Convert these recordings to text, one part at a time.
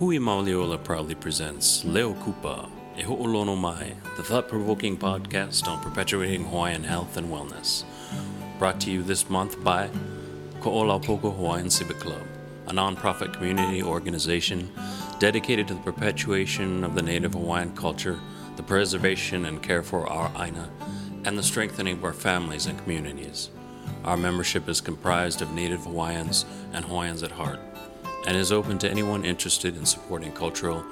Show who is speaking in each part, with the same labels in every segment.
Speaker 1: Hui Mauliola proudly presents Leo Kupa, E Ho'olono Mai, the thought-provoking podcast on perpetuating Hawaiian health and wellness. Brought to you this month by Ko'olaupoko Hawaiian Civic Club, a non-profit community organization dedicated to the perpetuation of the native Hawaiian culture, the preservation and care for our Aina, and the strengthening of our families and communities. Our membership is comprised of native Hawaiians and Hawaiians at heart and is open to anyone interested in supporting cultural,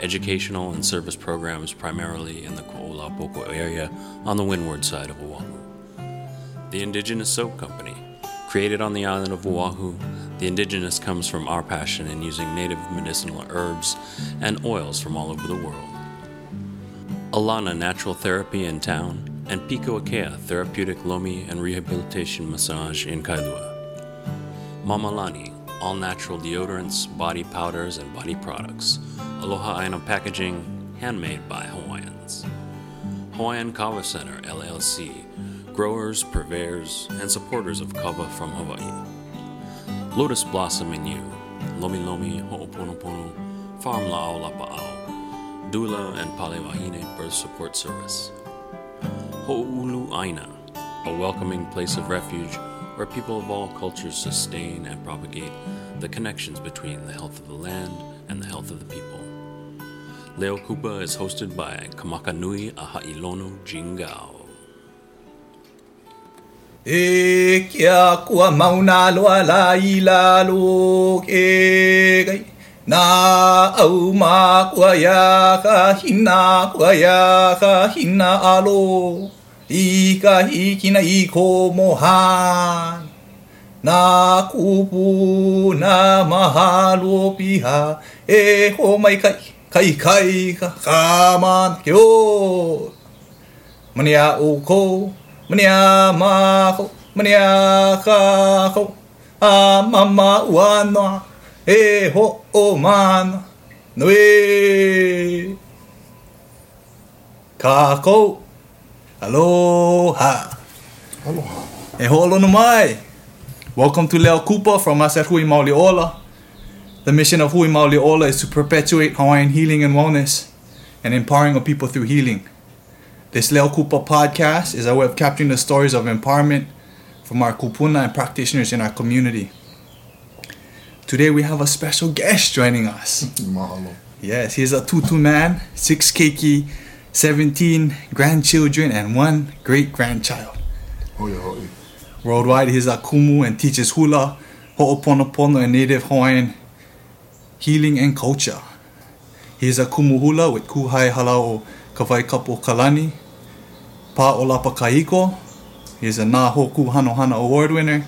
Speaker 1: educational, and service programs primarily in the Ko'olaupoko area on the windward side of Oahu. The Indigenous Soap Company. Created on the island of Oahu, the indigenous comes from our passion in using native medicinal herbs and oils from all over the world. Alana Natural Therapy in town, and Pico Akea Therapeutic Lomi and Rehabilitation Massage in Kailua. Mamalani all natural deodorants, body powders, and body products. Aloha Aina packaging, handmade by Hawaiians. Hawaiian Kava Center, LLC, growers, purveyors, and supporters of kava from Hawaii. Lotus Blossom in You, Lomi Lomi Ho'oponopono, Farm La'au Lapa'au, Doula and Palewahine Birth Support Service. Ho'ulu Aina, a welcoming place of refuge where people of all cultures sustain and propagate the connections between the health of the land and the health of the people. Leo is hosted by Kamakanui Ahailono Jingao.
Speaker 2: E kia kua mauna loa la i la lo ke gai. Nā au mā kua ia ka hina kua ia ka hina alo. I ka hikina i mohan. Nā kupu nā mahalo piha e ho mai kai kai kai ka kaman ke o. Mani a o ko, mani a ma ko, mani a ka ko. A mama ua e ho o mana. Nui. Ka ko. Aloha.
Speaker 3: Aloha.
Speaker 2: E ho'olono mai. Welcome to Leo Kupa from us at Hui Mauliola. The mission of Hui Mauliola is to perpetuate Hawaiian healing and wellness and empowering of people through healing. This Leo Kupa podcast is a way of capturing the stories of empowerment from our kupuna and practitioners in our community. Today we have a special guest joining us.
Speaker 3: Mahalo.
Speaker 2: Yes, he's a tutu man, six keiki, 17 grandchildren, and one great grandchild. Worldwide, he's a kumu and teaches hula, ho'oponopono, and native Hawaiian healing and culture. He is a kumu hula with Kuhai Hala o Kawai Kapo Kalani, Pa o Lapa Kaiko. He is a Nā Hoku Hanohano Award winner.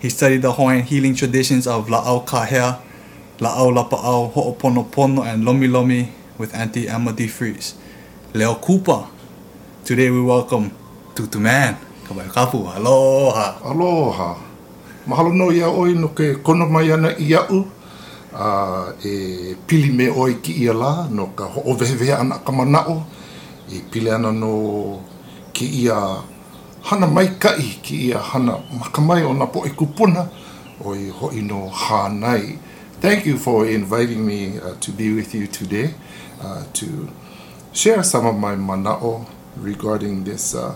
Speaker 2: He studied the Hawaiian healing traditions of La'au Kahea, La'au Lapa'au, Ho'oponopono, and Lomi Lomi with Auntie Emma D. Leo Kupa. Today we welcome Tutu Man. Kapu. Aloha.
Speaker 3: Aloha. Mahalo no ia oi no ke kono mai ana i au. Uh, e pili me oi ki ia la no ka ho'ovehevehe ana ka manao. E pili ana no ki ia hana mai kai ki ia hana makamai o na po e kupuna o i hoi hānai. Thank you for inviting me uh, to be with you today uh, to share some of my manao regarding this uh,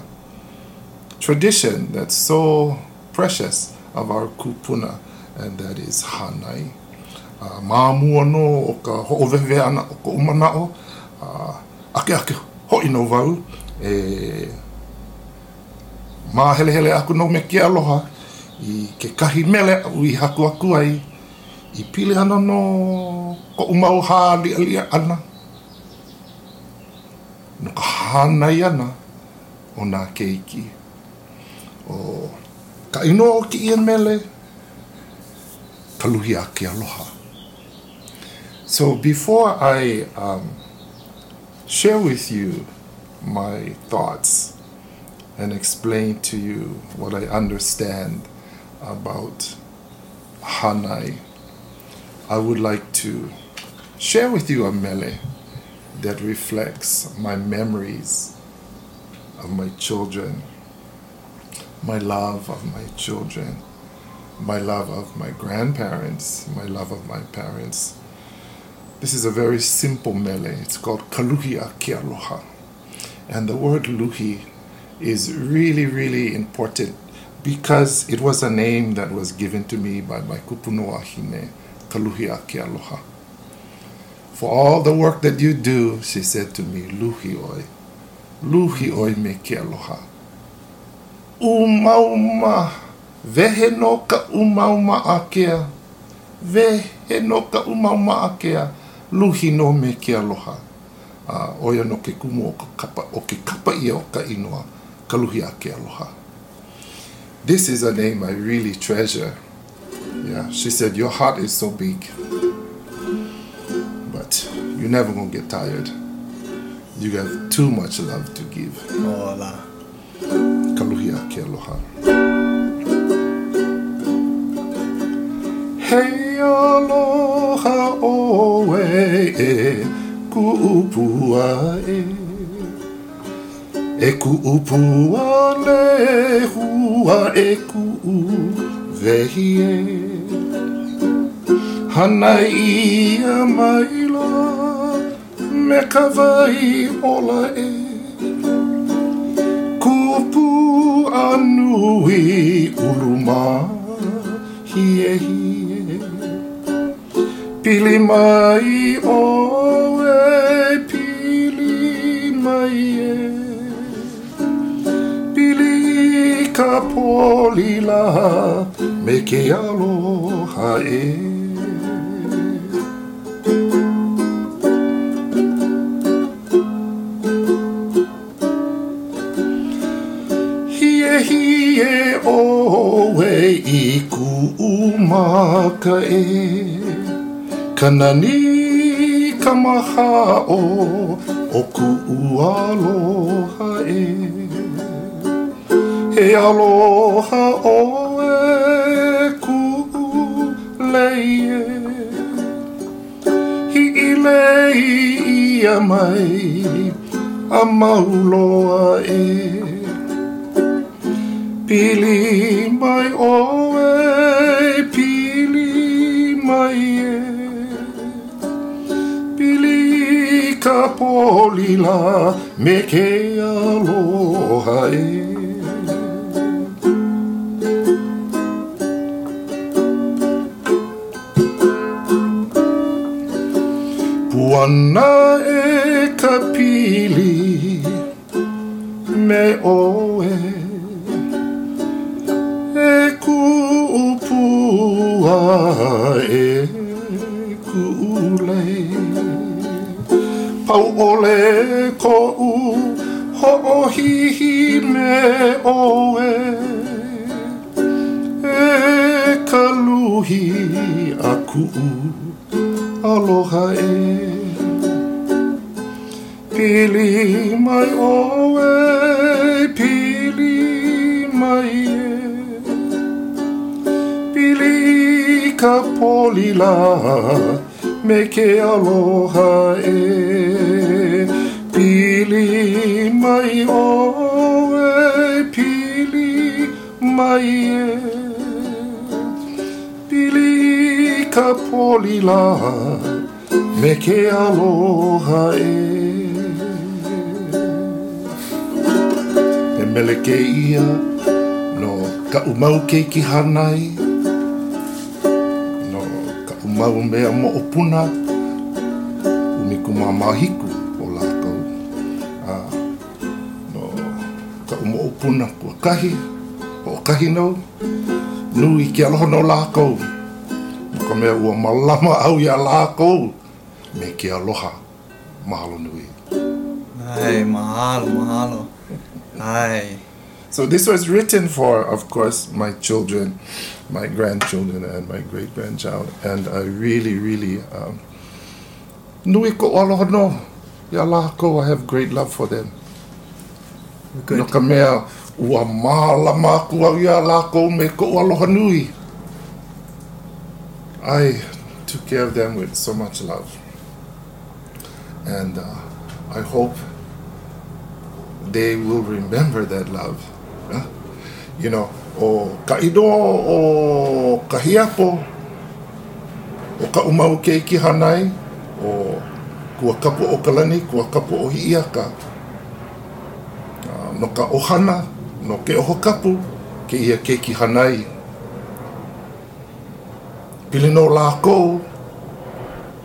Speaker 3: tradition that's so precious of our kupuna, and that is hanai. Uh, Māmua no o ka ho'ovewe ana o umanao, uh, ake ake hoi no vau, e mā hele hele aku no me ke aloha, i ke kahi mele au i haku aku ai, i pile ana no ko umau hā lia ana, hānai ana o nā keiki. O ka o ki ia mele, ka luhi a ke aloha. So before I um, share with you my thoughts and explain to you what I understand about Hanai, I would like to share with you a mele that reflects my memories of my children, my love of my children, my love of my grandparents, my love of my parents, This is a very simple mele. It's called Kaluhi Aki Aloha. And the word Luhi is really, really important because it was a name that was given to me by my kupunoa hine, Kaluhi Aki Aloha. For all the work that you do, she said to me, Luhi oi, Luhi oi me ke aloha. Umauma, vehe no ka umauma akea, vehe no ka umauma akea, luhi no me ke aloha. Uh, oia no ke kumu o, ka kapa, o ke kapa ia o ka inoa, ka luhi a ke aloha. This is a name I really treasure. Yeah, she said, your heart is so big. But you're never gonna get tired. You have too much love to give.
Speaker 2: Ola.
Speaker 3: Kaluhi a ke aloha. Hei aloha oe e kuupua e E kuupua le hua e kuu vehi e Hana ia maila me ka vai ola e. Kupu anui uluma hie hie. Pili mai oe pili mai e. Pili ka polila me ke aloha e hie oe i ku umaka e Kanani ka maha o o ku aloha e He aloha oe ku leie Hi i lei ia mai a mauloa e Pili mai oe, pili mai e. Pili ka polila me ke aloha e. Puana e ka pili me oe e kuulei. Pau ole ko u ho o hihi me oe. E ka luhi a kuu aloha e. Pili mai oe, polila me ke aloha e. Pili mai oe, pili mai e. Pili ka polila me ke aloha e. E mele ke ia no ka umau ke ki hanai no ka umau mea mo opuna umiku mā mahiku o lātou ah, no ka umo opuna kua kahi o kahi nau nui ki aloha no lākou no ka mea ua malama au ia lākou me ki aloha. Mahalo nui.
Speaker 2: Ai, mahalo, mahalo. Ai.
Speaker 3: So this was written for, of course, my children, my grandchildren, and my great grandchild. And I really, really, um, nui ko aloha no. Ia lako, I have great love for them.
Speaker 2: Good.
Speaker 3: No ka mea, ua mālama aku au ia lako me ko aloha nui. I took care of them with so much love. And uh, I hope they will remember that love. Huh? You know, o ka ido o ka hiapo, o ka umau ke iki hanai, o kua kapu o kalani, kua kapu o hiiaka. No ka ohana, no ke oho kapu, ke ia keiki hanai. Pili no lākou,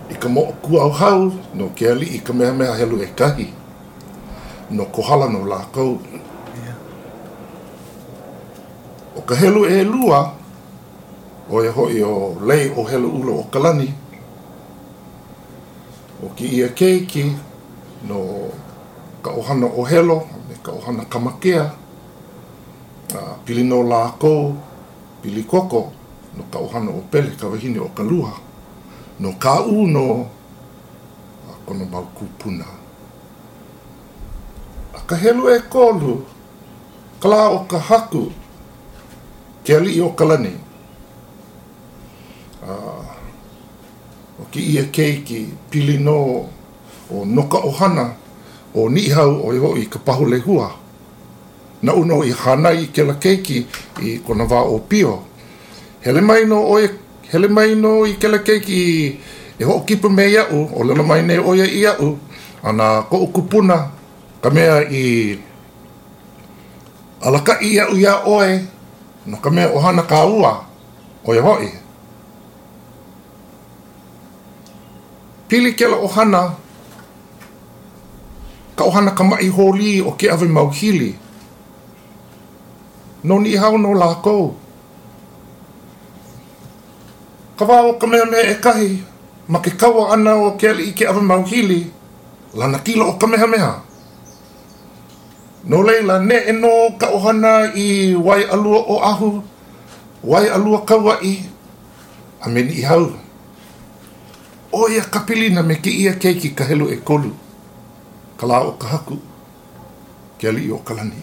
Speaker 3: i ka mo kua au hau, no ke ali i ka mea mea helu e kahi. No kohala no lākou. Ka helu e lua, o e hoi o lei o helu ulo o kalani, o ki ia keiki, no ka ohana o helo, me ka ohana kamakea, uh, pili no lākou, pili koko, no ka ohana o pele, ka wahine o ka luha, no ka u no uh, kono mau kupuna. A ka helu e kolu, kala o ka haku, ke ali i o kalani, uh, o ki ia keiki, pili no, o noka ohana, o nihau o i hoi ka pahu lehua. Na uno i hana i ke la keiki i kona wā o pio. Hele mai no oe, hele mai no i ke la keiki i e ho kipa me iau, o lana mai ne oia i iau, ana ko kupuna, ka mea i alaka i iau ia oe, no ka mea ohana ka ua, o i hoi. Pili ke la ohana, ka ohana ka mai holi o ke ave mau hili. No ni hau no lākou. Ka wā o ka mea mea e kahi, ma ke kaua ana o ke ali i ke ave mau hili, lana kilo o ka meha meha. No leila, ne e no ka ohana i wai alua o ahu, wai alua kaua i, a me ni hau. O ia kapilina me ke ia keiki ka helu e kolu ka la o ka haku, ke ali i o kalani.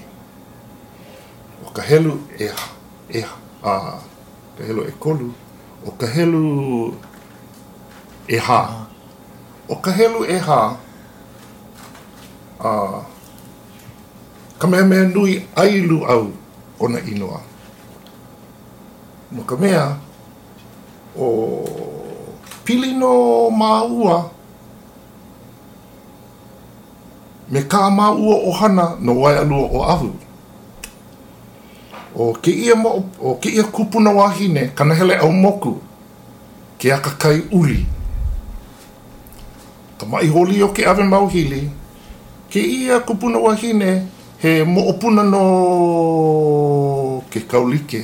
Speaker 3: O ka helu e ha, e ha, a, ka helu e kolu, o ka helu e ha. O ka helu e ha, a, ka mea mea nui ailu au ona inoa. No ka mea, o pili no maua, me kā maua o hana no wai alua o ahu. O ke ia, mo, o ke ia kupuna wahine, kana hele au moku, ke aka kai uli. Ka mai holi o ke ave mauhili, ke ia kupuna wahine, he mo opuna no ke kaulike,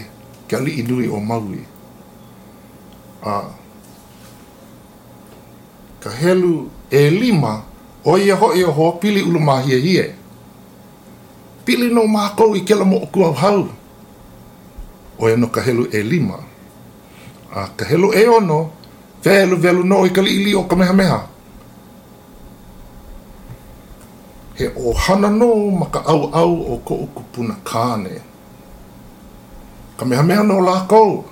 Speaker 3: ke ali inui o maui. Ah. Ka helu e lima, o ia ho ia ho pili ulu mahia hie. Pili no mākou i kela au hau. O ia no ka helu e lima. A ka helu e ono, velu velu no i ka o ka meha meha. He o hana no maka au au o ko o kupuna kāne. Ka meha meha no lākou.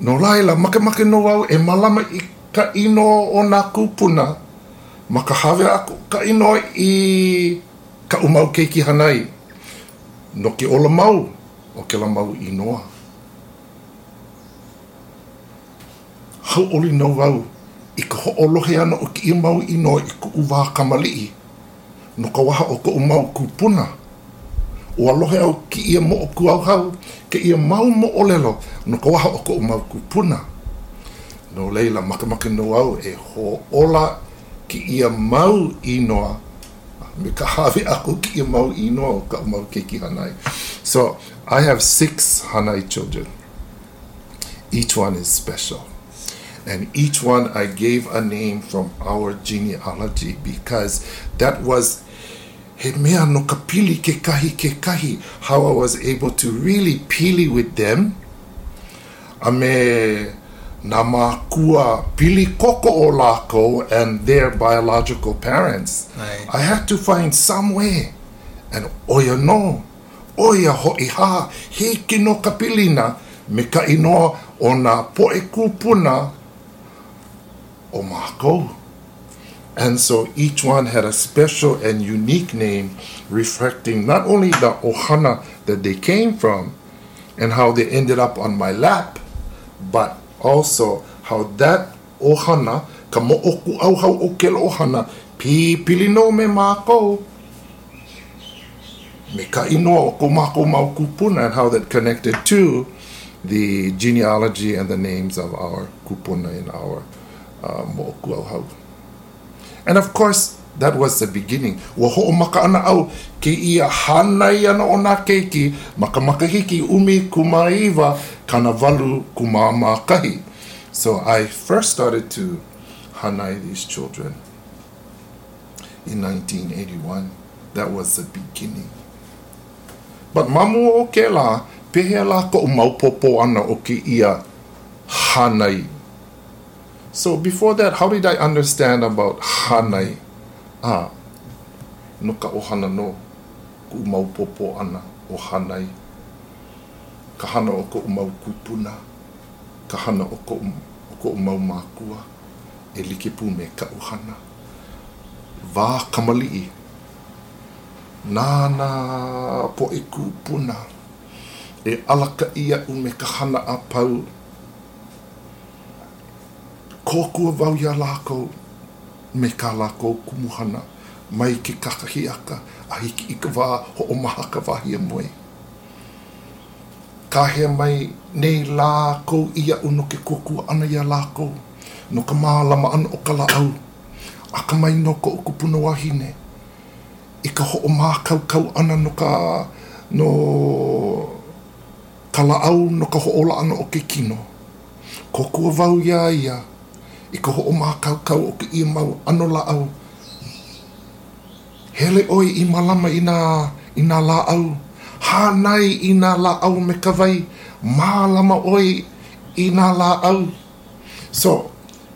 Speaker 3: No laila, make make no au e malama i ka ino o nā kupuna. maka hawe aku ka ino i ka umau keiki hanai. No ke ola mau o ke la mau inoa. Hau oli no au i ka ho'olohe ana o ki i mau inoa i ku uwā kamali'i. No ka waha o ka umau kupuna. O alohe au ki ia mo o ku au hau, ke ia mau mo o lelo, no ka waha o ka umau kupuna. No leila makamaka no au e ho ola ki ia mau inoa me ka hawe ako ki ia mau inoa o ka mau keiki hanai. So, I have six hanai children. Each one is special. And each one I gave a name from our genealogy because that was he mea no ka ke kahi ke kahi how I was able to really pili with them. Ame me na makua pili koko o lako and their biological parents.
Speaker 2: Ai.
Speaker 3: I had to find some way. And oia no, oia ho'i ha, hiki no ka pilina, me ka inoa o nā poe kupuna Oh o mākou. And so each one had a special and unique name reflecting not only the ohana that they came from and how they ended up on my lap, but also how that ohana, ka mo oku au hau o ke me mākou. Me ka inoa o ko mākou mau kupuna and how that connected to the genealogy and the names of our kupuna in our mo oku au hau. And of course, that was the beginning. Wa ho maka ana au ke ia hanai ana o nā keiki maka maka hiki umi kumaiwa kana walu kumama kahi. So I first started to hanai these children in 1981. That was the beginning. But mamu o ke la, pehe la ko maupopo ana o ke ia hanai. So before that, how did I understand about hanai? Ah, no ka ohana no, ku maupopo ana o hanai. Ka hana o ko mau kupuna, ka hana o ko, o ko mau mākua, e like pu me ka ohana. Vā kamali'i, nāna po e kupuna, e alaka ia u me a pau, kōkua vau ia lākou, me kā lākou kumuhana, mai ki kakahiaka, a hiki i ka wā ho o maha ka wahia moe. Ka hea mai nei lākou ia uno ke kōkua ana ia lākou, no ka mālama ana o ka la au, a ka mai no ko o kupuna wahine, i ka ho o mā kau kau ana no ka, no ka la au no ka ho ola ana o ke kino. Ko kua vau ia ia, i ka ho o mā kau kau o ke ia mau ano la au. Hele oi i malama i nā, i nā la au. Hānai i nā la au me ka. Mālama oi i nā la au. So,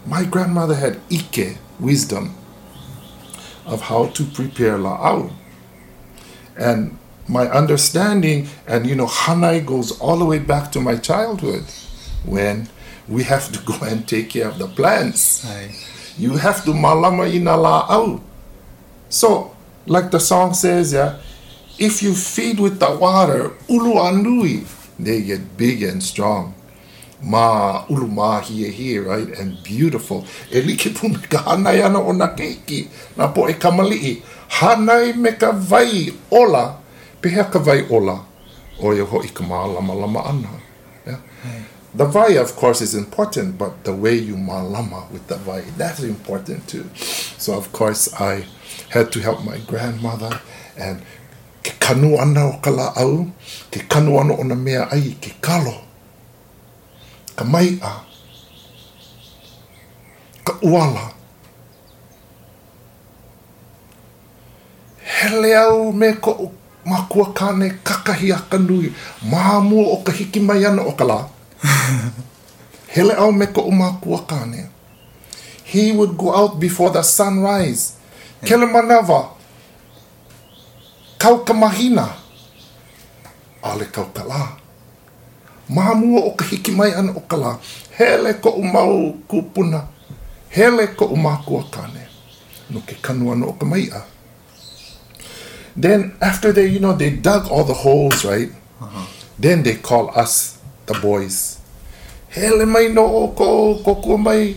Speaker 3: my grandmother had ike, wisdom, of how to prepare la au. And my understanding, and you know, Hanai goes all the way back to my childhood when we have to go and take care of the plants.
Speaker 2: Ai.
Speaker 3: You have to malama ina la au. So, like the song says, yeah, if you feed with the water, ulu anui, they get big and strong. Ma ulu ma here here, right? And beautiful. E like pu me ka hanai ana o na keiki, na po e kamali'i. Hanai me ka vai ola, pehea ka vai ola, o e ho i ka lama lama ana. Yeah? The vai, of course, is important, but the way you malama with the vai, that's important too. So, of course, I had to help my grandmother and ke kanu ana o ka la au, ke kanu ana o na mea ai, ke kalo, ka mai a, ka uala. Hele au me ko makua kane kakahi a kanui, mahamua o ka hiki mai ana o ka la. Hele au me ko o makua. He would go out before the sunrise. Kele manawa. Kau ka mahina. Ale kau ka la. Mahamua o ka hiki mai ana o ka la. Hele ko o mau kupuna. Hele ko o makua kane. No ke kanu ana o ka mai a. Then after they, you know, they dug all the holes, right? Uh-huh. Then they call us, the boys. Hele mai no o ko, ko kua mai.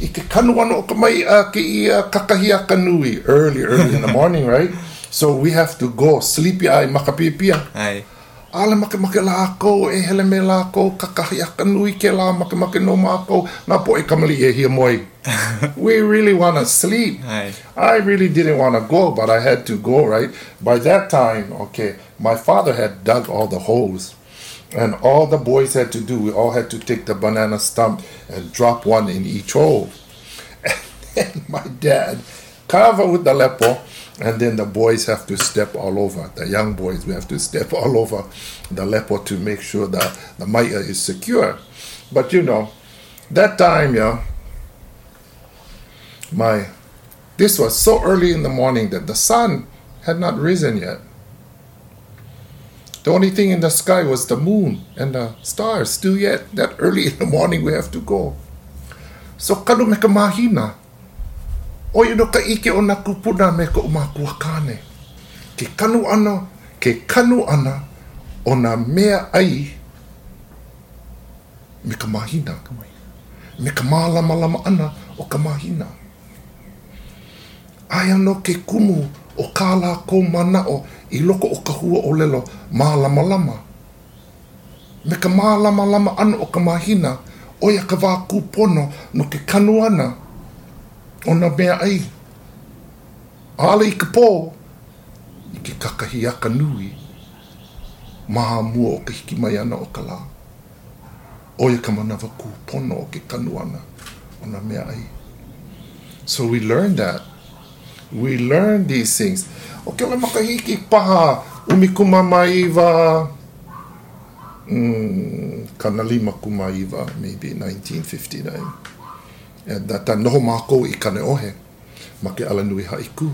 Speaker 3: I ke kanu ana o ka mai a ke kakahi a kanui. Early, early in the morning, right? So we have to go. Sleepy eye makapipia.
Speaker 2: Ai.
Speaker 3: Ale make make la ko e hele me la ko kakahi a kanui ke la make make no ma ko na po e kamali e hia moi. we really want to sleep.
Speaker 2: Ai.
Speaker 3: I really didn't want to go, but I had to go, right? By that time, okay, my father had dug all the holes. And all the boys had to do, we all had to take the banana stump and drop one in each hole. And then my dad cover with the lepo, and then the boys have to step all over. The young boys, we have to step all over the lepo to make sure that the maya is secure. But you know, that time, yeah, my this was so early in the morning that the sun had not risen yet. The only thing in the sky was the moon and the stars. Still yet, that early in the morning we have to go. So kanu me ka mahina. O you no ka ike o na kupuna me ko umakua kane. Ke kanu ana, ke kanu ana o na mea ai me ka mahina. Me ka mālama lama ana o ka mahina. Ai ano ke kumu o kā la kou manao i loko o ka hua o lelo mā lama lama. Me ka mā lama lama ano o ka mahina, o ia ka wā kūpono no ke kanuana o na mea ai. Ale i ka pō, i ke kakahi aka nui, maha mua o ke hiki mai ana o ka la. O ia ka manawa kūpono o ke kanuana o na mea ai. So we learn that. We learn these things. O ke ole makahiki paha umikuma maiva mm, maybe 1959. And that noho mākou i kane ohe, ma ke ala haiku.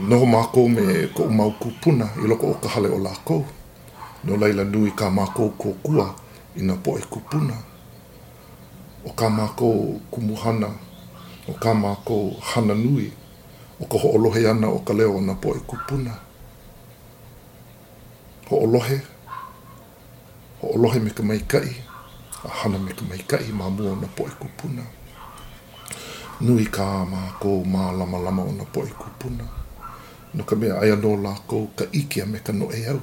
Speaker 3: Noho mākou me ko mau kupuna i loko o hale o. No leila nui ka mākou kōkua i na po e kupuna. O ka mākou kumuhana, o ka mākou hana nui, o ka ho'olohe ana o ka leo na po e kupuna. Ho'olohe, ho'olohe me ka maikai, a hana me ka maikai ma mua na po e kupuna. Nui ka mākou mā lama lama o na po e kupuna. No ka mea aia no lākou ka ikia me ka no e au.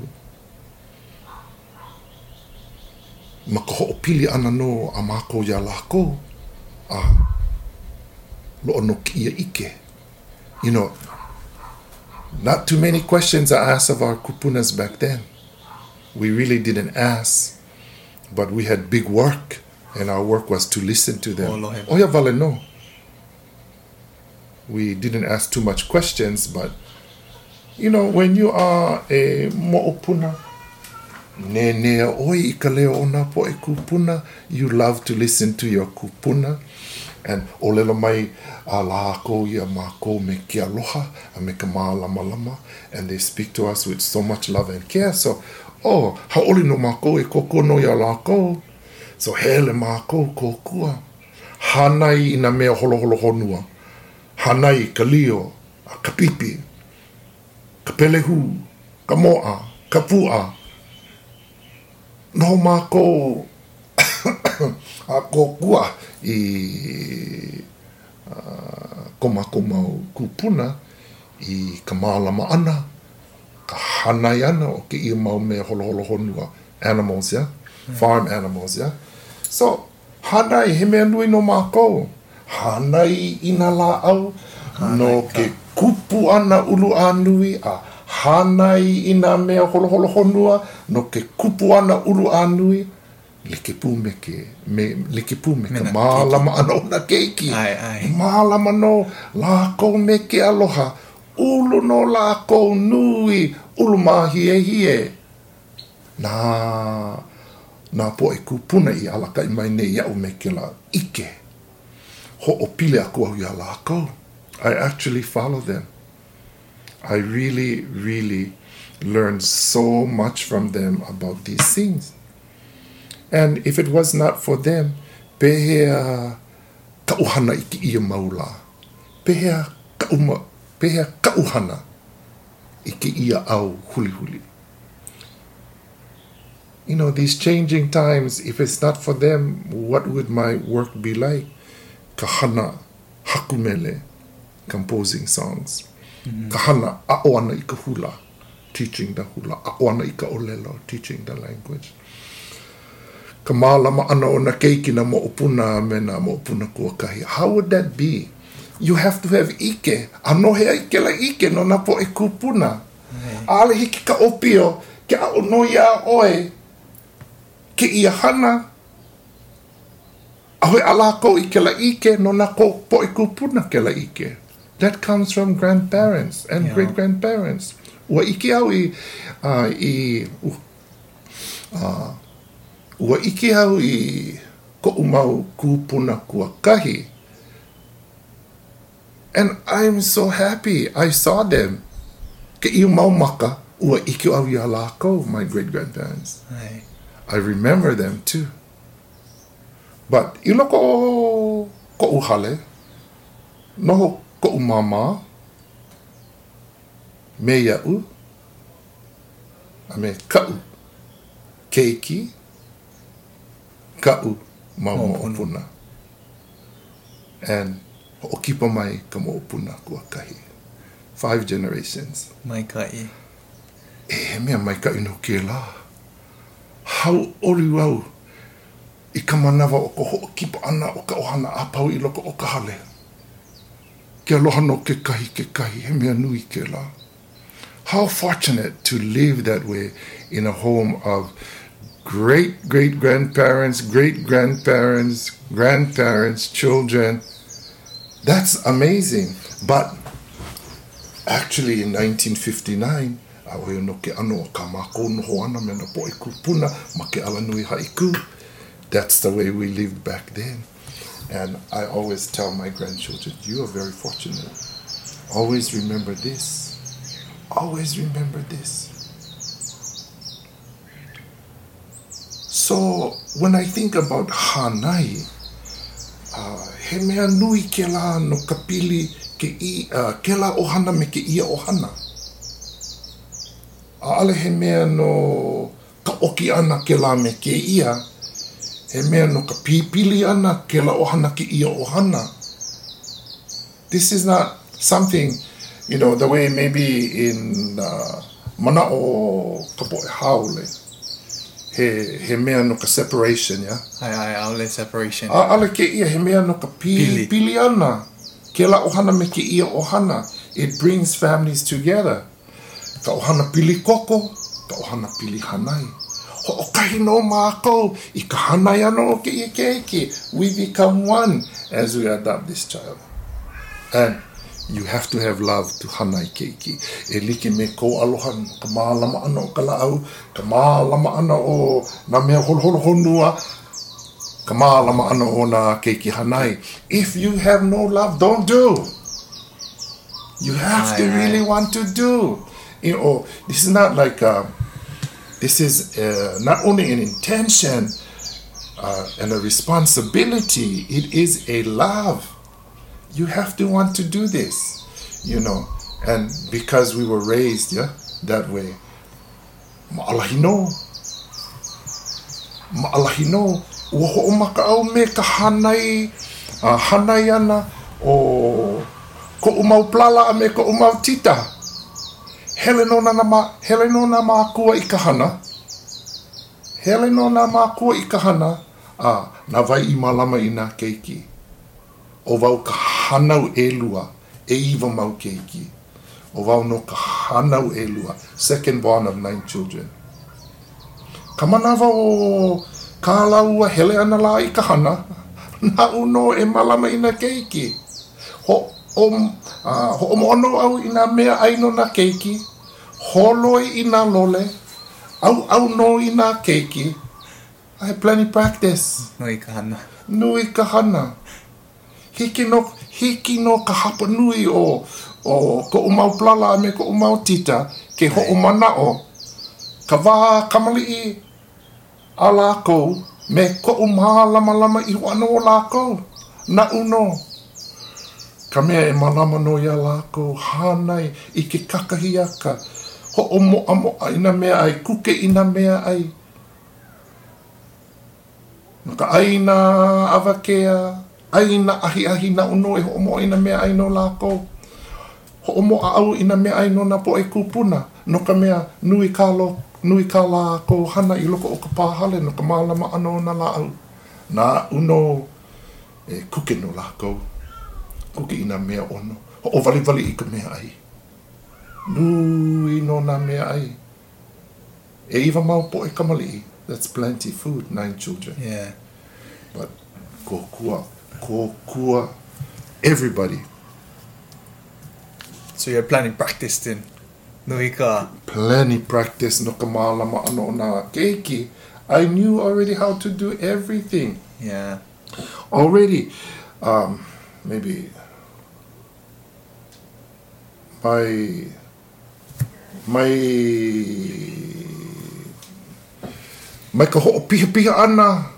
Speaker 3: Ma ka ho'opili ana no a mākou ia lākou, a no ki ia ike. You know, not too many questions are asked of our kupunas back then. We really didn't ask, but we had big work, and our work was to listen to them.
Speaker 2: Olohe.
Speaker 3: Oh, yeah, vale, no. We didn't ask too much questions, but you know, when you are a mo'opuna, ne ne oi i ka leo nā po e kupuna, you love to listen to your kupuna. And o lelo mai a lāko i a māko me ki aloha, a me ka mā lama and they speak to us with so much love and care. So, oh, haoli no māko e koko no i a lāko. So, hele māko kōkua. Hanai i na mea holo honua. Hanai ka lio, a ka pipi, ka pelehu, ka moa, ka pua. No māko a kōkua i uh, koma koma o kupuna i ka mālama ana, ka hanai ana o ke ia mau mea holo holo honua animals, yeah? Farm animals, yeah? So, hanai, he mea nui no mākou. Hanai ina la au, no ke kupu ana ulu a nui, a hanai ina mea holo holo honua, no ke kupu ana ulu a pū me ke, me, like pū me ka
Speaker 2: Mena
Speaker 3: mālama ana na keiki.
Speaker 2: Ai, ai.
Speaker 3: Mālama no, lākou me ke aloha, ulu no lākou nui, ulu mā hie hie. Nā, nā po e kupuna i alaka i mai nei iau me ke la ike. Ho o pile aku au ia lākou. I actually follow them. I really, really learned so much from them about these things. And if it was not for them, pehea ka uhana i ki ia maula. Pehea ka uma, pehea ka uhana i ki ia au huli huli. You know, these changing times, if it's not for them, what would my work be like? Ka hana hakumele, composing songs. Mm-hmm. Ka hana a'o ana i ka hula, teaching the hula. A'o ana i ka olelo, teaching the language. Ka mālama ana o na keiki na mo'opuna me na mo'opuna kua kahi. How would that be? You have to have ike. Ano hea ike la ike no na po e kupuna. Ale hiki ka opio ke a no ia oe ke ia hana. Ahoe ala ko i ke la ike no na ko po e kupuna ke la ike. That comes from grandparents and
Speaker 2: Yeah.
Speaker 3: great grandparents. Ua ike au i, uh, i uh, ua ike au i ko umau kupuna kua kahi. And I'm so happy I saw them. Ke iu mau maka, ua ike au i a lākou, my great grandparents.
Speaker 2: Ai.
Speaker 3: I remember them too. But i loko o ko uhale, noho ko umama, me iau, a me kau, keiki, kau mau
Speaker 2: Mau
Speaker 3: mo
Speaker 2: puna.
Speaker 3: puna. And ho'okipa mai ka mo'opuna kua kahi. Five generations.
Speaker 2: Mai ka i.
Speaker 3: E he mea mai ka ino ke la. Hau ori au i ka manawa o ko ho'okipa ana o ka ohana apau i loko o ka hale. Ke aloha no ke kahi ke kahi, he mea nui ke la. How fortunate to live that way in a home of great great grandparents, great grandparents, grandparents, children. That's amazing. But actually in 1959, a oe no ke ano o ka mako noho ana me na haiku. That's the way we lived back then. And I always tell my grandchildren, you are very fortunate. Always remember this. Always remember this. So when I think about Hanai, uh, he mea nui ke la no ka pili ke, i, uh, ke la ohana me ke ia ohana. A ale he mea no ka oki ana ke la me ke ia, he mea no ka pipili ana ke la ohana ke ia ohana. This is not something, you know, the way maybe in uh, mana o ka poe haole. He, he mea no ka separation, yeah?
Speaker 2: Ai ai aole separation.
Speaker 3: A ale ke ia he mea no ka pi,
Speaker 2: Pili.
Speaker 3: pili. ana. Ke la ohana me ke ia ohana. It brings families together. Ka ohana pili koko, ka ohana pili hanai. Ho o kahi no mākou, i ka hanai ano o ke ia ke eke. We become one as we adopt this child. And you have to have love to hanai keiki. E like me ko aloha ka mālama ana o ka laau, ka mālama ana o na mea holo holo honua, ka mālama ana o nā keiki hanai. If you have no love, don't do. You have to
Speaker 2: Aye, aye.
Speaker 3: really want to do. You know, this is not like, uh, this is uh, not only an intention uh, and a responsibility, it is a love. You have to want to do this, you know. And because we were raised, yeah, that way. Ma'alahino. Ua ho'omaka au me ka hanai, uh, hanai ana o ko umau plala me ko umau tita. Hele no na ma, hele no na mākua i ka hana. Hele no na mākua i ka hana. A, na vai i malama i keiki. O wau ka hanau e lua, e iwa mau keiki. O wau no ka hanau e lua, second born of nine children. Ka manawa o ka laua hele ana la i ka hana. Na uno e malama i nā keiki. Ho, o, uh, ho o mono au i nā mea aino nā keiki. Holoi i nā lole. Au au no i nā keiki. I have plenty practice.
Speaker 2: Nui ka hana.
Speaker 3: Nui ka hana. Hiki no, hiki no ka hapa nui o, o ko umau plala me ko umau tita ke ho o mana o. Ka wā kamali i a lākou me ko umā lama lama i wana o lākou. Na uno. Ka mea e malama no ia lākou hānai i ke kakahi aka. Ho o moa moa ina mea ai, kuke ina mea ai. No ka aina awakea, aina ahi ahi na uno e ho mo ina mea ai no lako. Ho mo au ina mea ai no na po e kupuna. No ka mea nui ka lo, nui ka la ko hana i loko o ka pāhale no ka mālama ano na la au. Na uno e kuke no lako. Kuke ina mea ono. Ho o vali vali i ka mea ai. Nui no na mea ai. E iwa mau po e kamali. That's plenty food, nine children.
Speaker 2: Yeah.
Speaker 3: But ko kua, ko kua, everybody,
Speaker 2: So you're planning practice then? Nui ka.
Speaker 3: plenty practice no ka mālama ano nā keiki. I knew already how to do everything.
Speaker 2: Yeah.
Speaker 3: Already, um, maybe my my my ka ho'o piha piha ana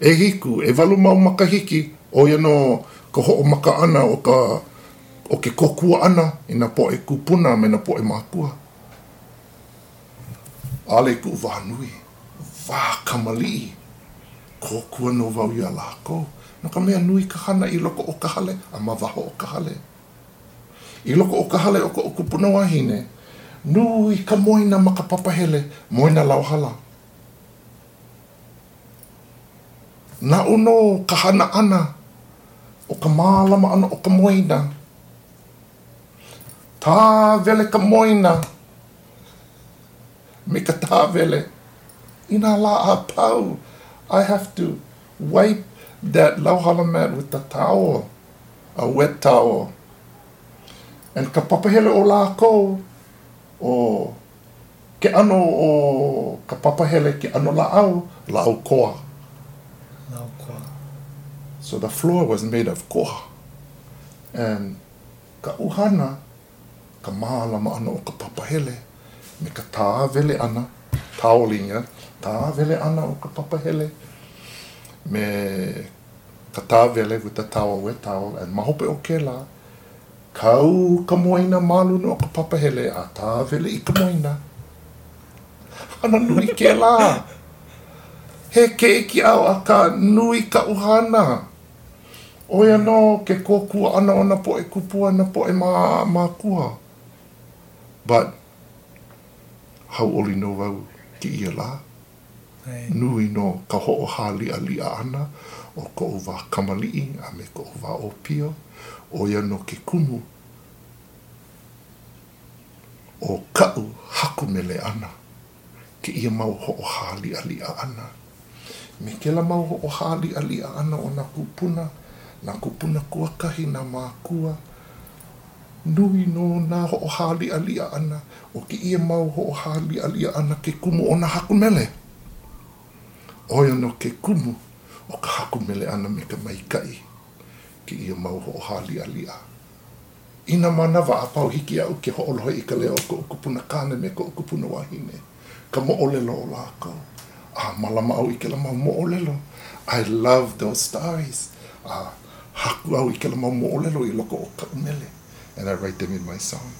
Speaker 3: e hiku, e walu mau makahiki o ia no ka ho'o maka ana o ka o ke kokua ana i na po e kupuna me na po e makua. Ale ku wānui, wā kamali, kokua no wau ia lako, No ka mea nui ka hana i loko o ka hale, a mawaho o ka hale. I loko o ka hale o ka o kupuna wahine, nui ka moina ma ka papahele, moina lauhala. Na uno ka hana ana, o ka mālama ana o ka moina. Tā vele ka moina, me ka tā vele. Ina la a pau, I have to wipe that lauhala mat with the towel, a wet towel. And ka papahele o lākou, o ke ano o ka papahele ke ano la au, la au koa. So the floor was made of koa. And ka uhana, ka mālama ana o ka papahele, me ka tāwele ana, taolinga, tāwele ana o ka papahele, me ka tāwele with the towel, wet towel, and mahope o ke la, kau ka moina maluna o ka papahele, a tāwele i ka moina. Ana nui ke la. He ke au a ka nui ka uhana. Oia no ke kōkua ana o na po e kupua na po e mā, mā kua. But, hau oli no wau ki ia la.
Speaker 2: Ai.
Speaker 3: Nui no ka ho'o hali a lia ana o ko o wā kamali'i a me ko o wā o pio. Oia no ke kumu o kau haku mele ana. Ke ia mau ho'o hali a lia ana. Me ke la mau ho'o hali a lia ana o na kupuna. Na kupuna kua kahi na mākua. Nui no na ho'o hali a lia ana. O ke ia mau ho'o hali a lia ana ke kumu o na haku mele. Oia no ke kumu o ka haku mele ana me ka maikai. Ke ia mau ho'o hali a lia. Ina manawa a pau hiki au ke ho'olohe i ka leo o ko kupuna kāne me ko kupuna wahine. Ka mo'olelo o lākau. Ah, malama au i ke la mau mo'olelo. I love those stories. Ah, And I write them in my song.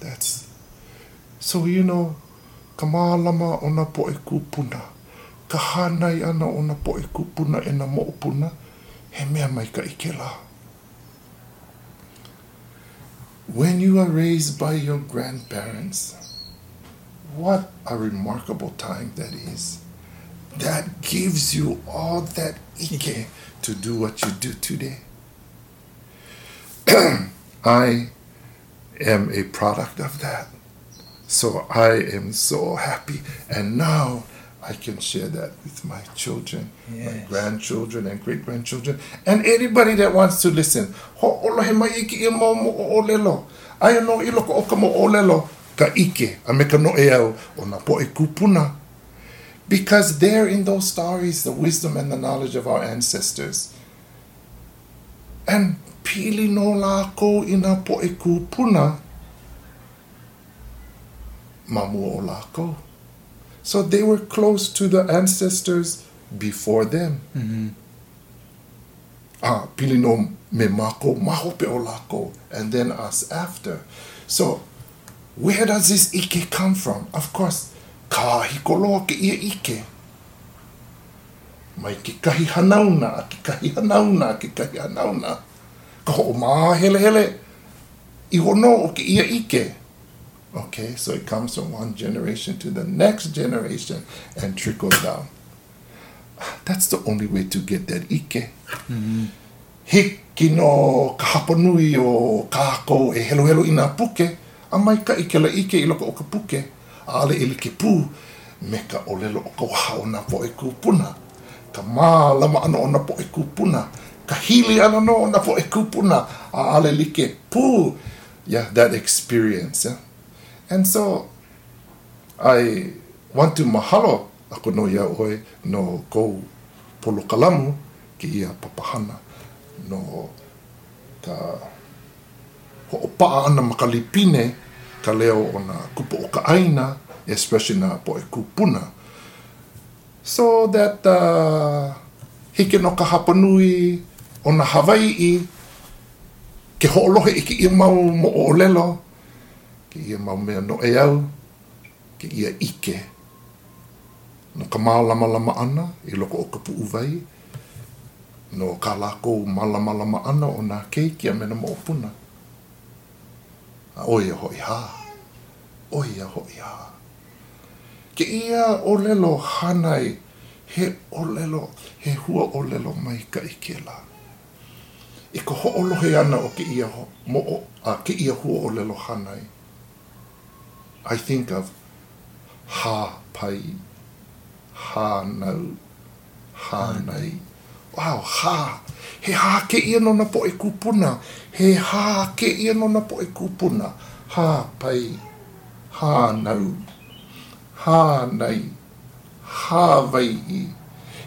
Speaker 3: That's... So, you know, ka mālama o po e hanai ana o na po e kupuna e na. He mea mai ka. When you are raised by your grandparents, what a remarkable time that is. That gives you all that ike to do what you do today. I am a product of that. So I am so happy. And now I can share that with my children, my grandchildren, and great grandchildren, and anybody that wants to listen. Ho olo he i mo mo o olelo. Ai no i loko o ka mo olelo ka ike a me ka no e au o na po e kupuna. Because there in those stories, the wisdom and the knowledge of our ancestors. And pili no la ko ina po e kupuna mamu o la ko. So they were close to the ancestors before them. Ah, pili no me mako mahope o lako, and then us after. So, where does this ike come from? Of course, ka hikoloa ke ia ike. Mai ke kahi hanauna, ke kahi hanauna, ke kahi hanauna. Ka ho mā hele hele, i hono o ke ia ike. Okay, so it comes from one generation to the next generation and trickles down. That's the only way to get that ike. Mm-hmm. Hiki no ka hapanui o ka ako e helo helo ina puke, a mai ka ike la ike i loko o ka puke, a ale ili ke pū, me ka olelo o ka waha o na po e kupuna. Ka mā lama ana o na po e kupuna. Ka hili ana no o na po e kupuna, a ale like pū. Yeah, that experience. Yeah? And so, I want to mahalo ako no ia oe no kou polo kalamu ki ia papahana no ka ho'opaa ana makalipine ka leo o na kupo o ka aina, especially na po e kupuna. So that uh, hike no ka hapanui o na Hawaii ke ho'olohe i ki ia mau mo o lelo, ke ia mau mea no e au, ke ia ike. No ka mā lama lama ana, i loko o ka pu'u vai, no ka lako malamalama ana o nā keikia me na mo puna. A oia hoi ha. Oia hoi ha. Ke ia o lelo hanai he o lelo, he hua o lelo mai ka i ke la. I ko ho olohe ana o ke ia ho, mo o, a ke ia hua o lelo hanai. I think of ha pai, ha nau, ha nei. Wow, ha he hāke ia nona po e kupuna, he hāke ia nona po e kupuna, hā pai, hā nau, hā nei, hā vai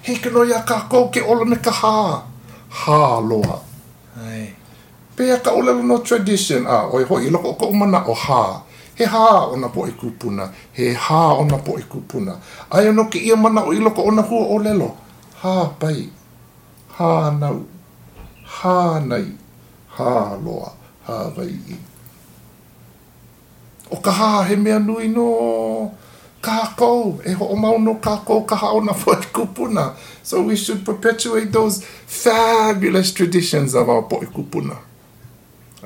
Speaker 3: he kino ia kā ke ola me ka hā, hā loa.
Speaker 2: Ai.
Speaker 3: Pea ka ola no tradition, a oi hoi, loko ko umana o hā, he hā ona po e kupuna, he hā ona po e kupuna, ai ono ke ia mana o iloko ona hua o lelo, hā pai. Pai. Ha nau. Ha nei. Ha loa. Ha vai i. O ka ha he mea nui no kākou. E ho o mau no kākou ka ha o na po kupuna. So we should perpetuate those fabulous traditions of our po i kupuna.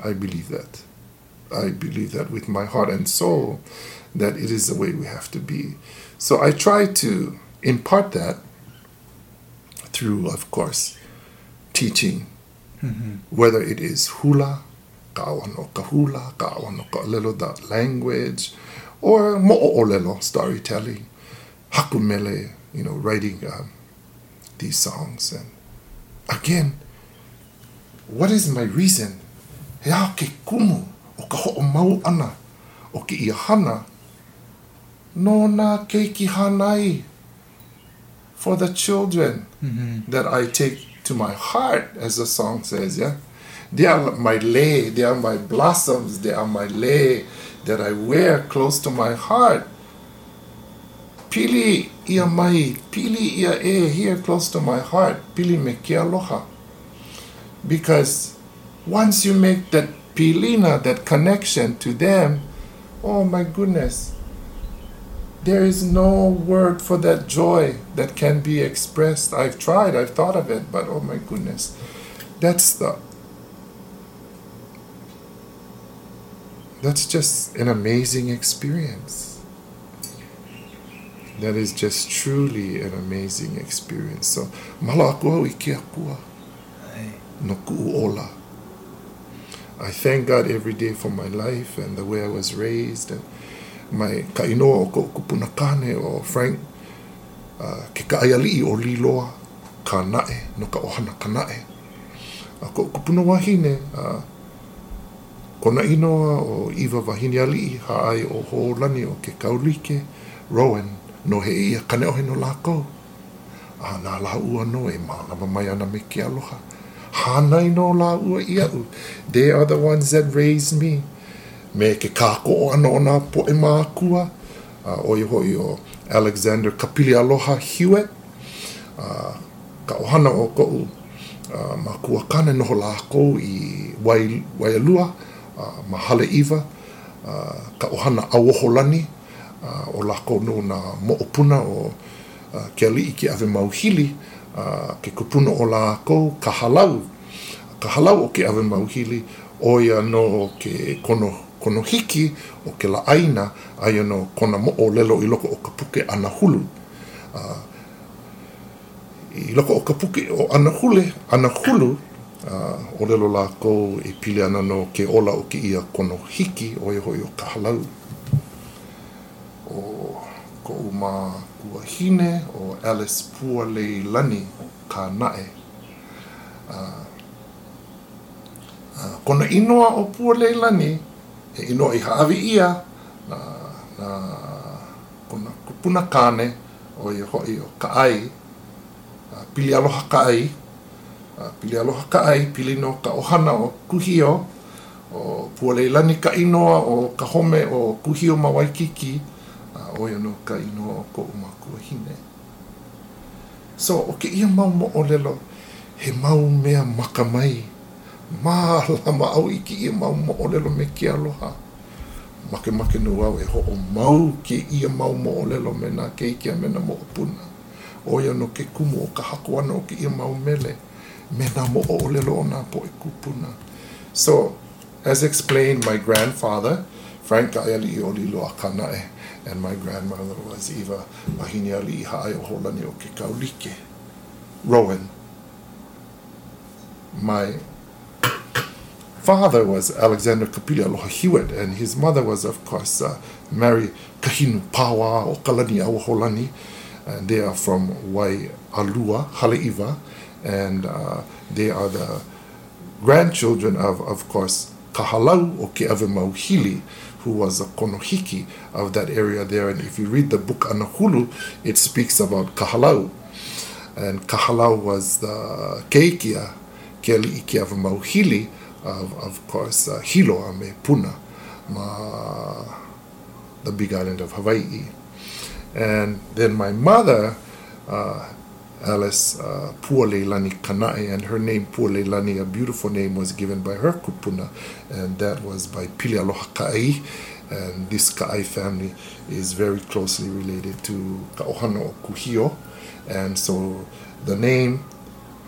Speaker 3: I believe that. I believe that with my heart and soul that it is the way we have to be. So I try to impart that through, of course, teaching, whether it is hula, ka'awa no ka hula, ka'awa no ka lelo the language, or mo'olelo, storytelling, hakumele, you know, writing um, these songs. And again, what is my reason? He a ke kumu o ka ho'o mau ana o ke ia hana no nā keiki hanai for the children that I take to my heart, as the song says, yeah? They are my lei, they are my blossoms, they are my lei that I wear close to my heart. Pili ia mai, pili ia e here close to my heart, pili me ke aloha. Because once you make that pilina, that connection to them, oh my goodness, there is no word for that joy that can be expressed. I've tried, I've thought of it, but oh my goodness, that's the that's just an amazing experience. That is just truly an amazing experience. So, malo aku au i ke akua
Speaker 2: Ai.
Speaker 3: no ku'uola. I thank God every day for my life and the way I was raised and my kainoa o ko kupuna kane o Frank uh, ke kaaiali'i o liloa ka nae no ka ohana ka nae. A ko kupuna wahine uh, kona inoa o Iwa Wahine ali'i ha ai o hoolani o ke kaulike Rowan no he ia kane ohe no lākou. A nā la ua no e mālama mai ana me ke aloha. Hanai no la ua ia u they are the ones that raised me me ke kako o ana o nā po e mākua. Uh, o i hoi o Alexander Kapili Aloha Hewitt. Uh, ka ohana o ko uh, makua kane noho lākou i wai, Waialua uh, ma hale iwa. Uh, ka ohana awoholani uh, o lākou no na mo'opuna o uh, ke ali'i ki ave mauhili uh, ke kupuna o lākou ka halau. Ka halau o ke ave mauhili o ia no ke kono kono hiki o ke la aina ai no kona mo o lelo i loko o ka puke ana hulu uh, i loko o ka puke o ana hule ana hulu uh, o lelo la ko e pile ana no ke ola o ke ia kono hiki o i hoi o ka halau. O ko uma kua hine o Alice Pua Leilani ka nae uh, uh, kona inoa o Pua Leilani e inoa i haawi ia. Na, na kona kupuna kane o i hoi o ka ai uh, pili aloha ka ai uh, pili aloha ka ai pili no ka ohana o kuhio o Pua Leilani ka inoa o ka home o kuhio ma Waikiki uh, o ia no ka inoa o ko umakua hine so o ke ia mau mo o lelo he mau mea maka mai ma lama au i ki ia mau mo o lelo me ke aloha make make no au e ho o mau ke ia mau mo o me na ke ikia me na mo o ia no ke kumu o ka haku ana o ke ia mau mele mena mo o lelo na po e kupuna. So, as explained, my grandfather, Frank Ayali Olilo Akanae, and my grandmother was Eva Mahini Ali Hae o Holani o Ke Kaulike, Rowan. My father was Alexander Kapili Aloha Hewitt, and his mother was, of course, uh, Mary Kahinu Pawa o Kalani Awaholani. And they are from Wai Alua, Haleiwa, and uh, they are the grandchildren of, of course, Kahalau o Ke who was a konohiki of that area there. And if you read the book Anahulu, it speaks about Kahalau. And Kahalau was the keikia, of Mauhili, of, of course, uh, Hilo a Puna, ma, the big island of Hawaii. And then my mother, uh, Alice uh, Pualeilani Kanae, and her name Pualeilani, a beautiful name, was given by her kupuna, and that was by Pili Aloha Ka'i. And this Ka'i family is very closely related to Kaohano Kuhio. And so the name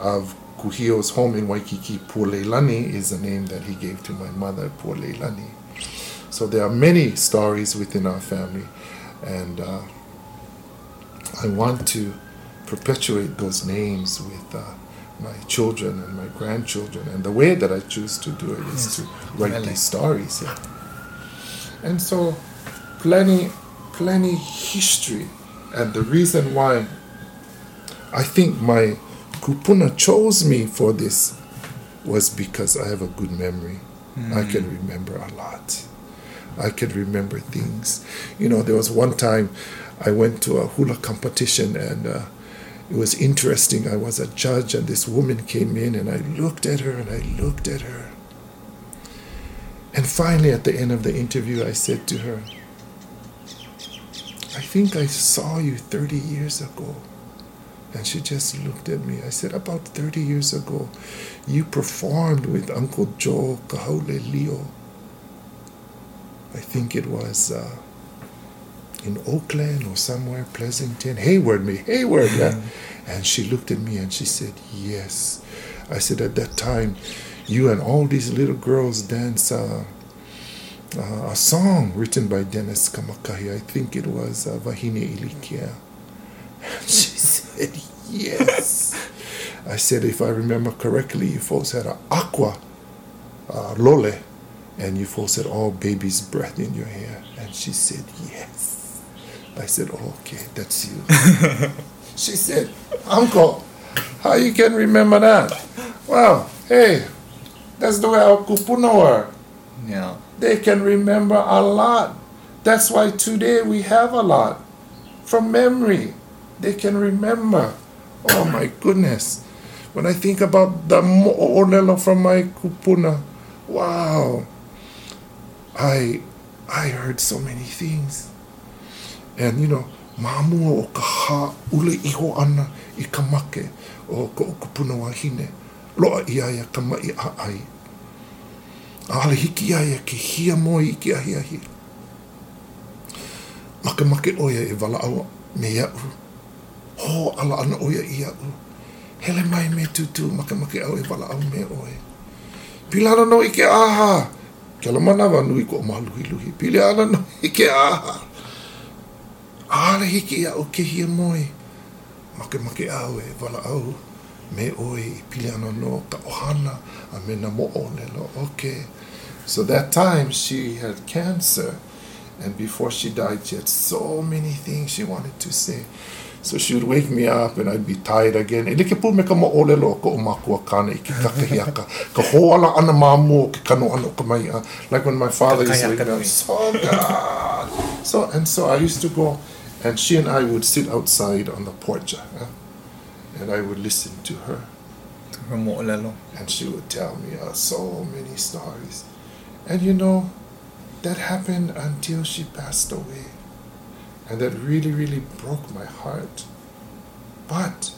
Speaker 3: of Kuhio's home in Waikiki, Pualeilani, is the name that he gave to my mother, Pualeilani. So there are many stories within our family, and uh, I want to perpetuate those names with uh, my children and my grandchildren. And the way that I choose to do it is yes. to write really. these stories. Yeah. And so, plenty, plenty history. And the reason why I think my kupuna chose me for this was because I have a good memory. Mm. I can remember a lot. I can remember things. You know, there was one time I went to a hula competition and uh, it was interesting. I was a judge, and this woman came in, and I looked at her and I looked at her. And finally, at the end of the interview, I said to her, I think I saw you 30 years ago. And she just looked at me. I said, About 30 years ago, you performed with Uncle Joe Kahaulelio. I think it was. Uh, in Oakland or somewhere, Pleasanton, Hayward, me, Hayward, yeah. Mm-hmm. And she looked at me and she said, Yes. I said, At that time, you and all these little girls dance uh, uh, a song written by Dennis Kamakahi. I think it was uh, Vahine Ilikea. And she said, Yes. I said, If I remember correctly, you folks had an aqua uh, lole, and you folks had all baby's breath in your hair. And she said, Yes. I said, oh, okay, that's you. she said, Uncle, how you can remember that? Well, hey, that's the way our kupuna were.
Speaker 2: Yeah.
Speaker 3: They can remember a lot. That's why today we have a lot. From memory, they can remember. Oh my goodness. When I think about the mo'olelo from my kupuna, wow. I I heard so many things. And you know, mamua o ka ha ule iho ana i ka make o ka o kupuna wahine. Loa i aia ka mai a ai. Ale hiki ke hia moi i ki ahi ahi. Make make oia e wala awa me iau. Ho ala ana oia i iau. Hele mai me tutu make make au e wala au me oe. Pilana no i ke aha. Ke ala manawa nui ko o maluhi luhi. Pilana no i ke aha. Ala hiki a o ke hia moi. Make make au e wala au. Me oi i pili ana no ka ohana a me na mo o lelo. Okay. So that time she had cancer. And before she died, she had so many things she wanted to say. So she would wake me up and I'd be tired again. E like pu me ka mo ole lo ko o makua kana i ki kakahiaka. Ka hoala ana mamu ki kano ana o ka mai. Like when my father used to wake me so God. So, and so I used to go, and she and I would sit outside on the porch, uh, and I would listen to her. And she would tell me uh, so many stories. And you know, that happened until she passed away. And that really, really broke my heart. But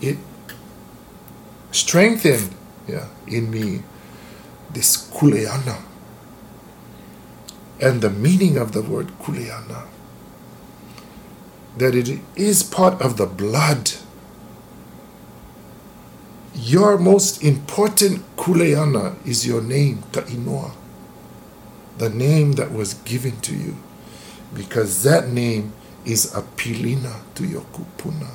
Speaker 3: it strengthened yeah, in me this kuleana. And the meaning of the word kuleana that it is part of the blood Your most important kuleana is your name, Ka'inoa. The name that was given to you. Because that name is a pilina to your kupuna.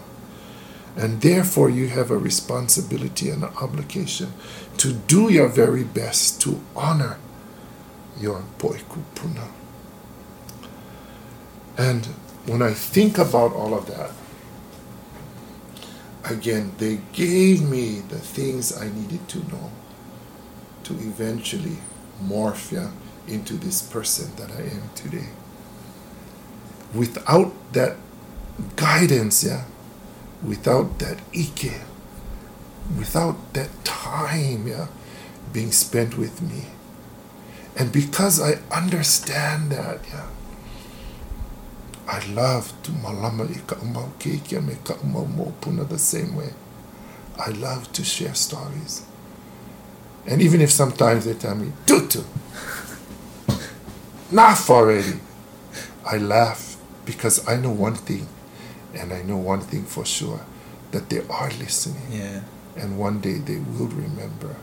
Speaker 3: And therefore, you have a responsibility and an obligation to do your very best to honor your poikupuna. And when I think about all of that, again, they gave me the things I needed to know to eventually morph into this person that I am today. Without that guidance, yeah, without that ike, without that time, yeah, being spent with me. And because I understand that, yeah, I love to malama i ka umau kekia me ka umau mōpuna the same way. I love to share stories. And even if sometimes they tell me, Tutu, enough already, I laugh because I know one thing, and I know one thing for sure, that they are listening.
Speaker 2: Yeah.
Speaker 3: And one day they will remember.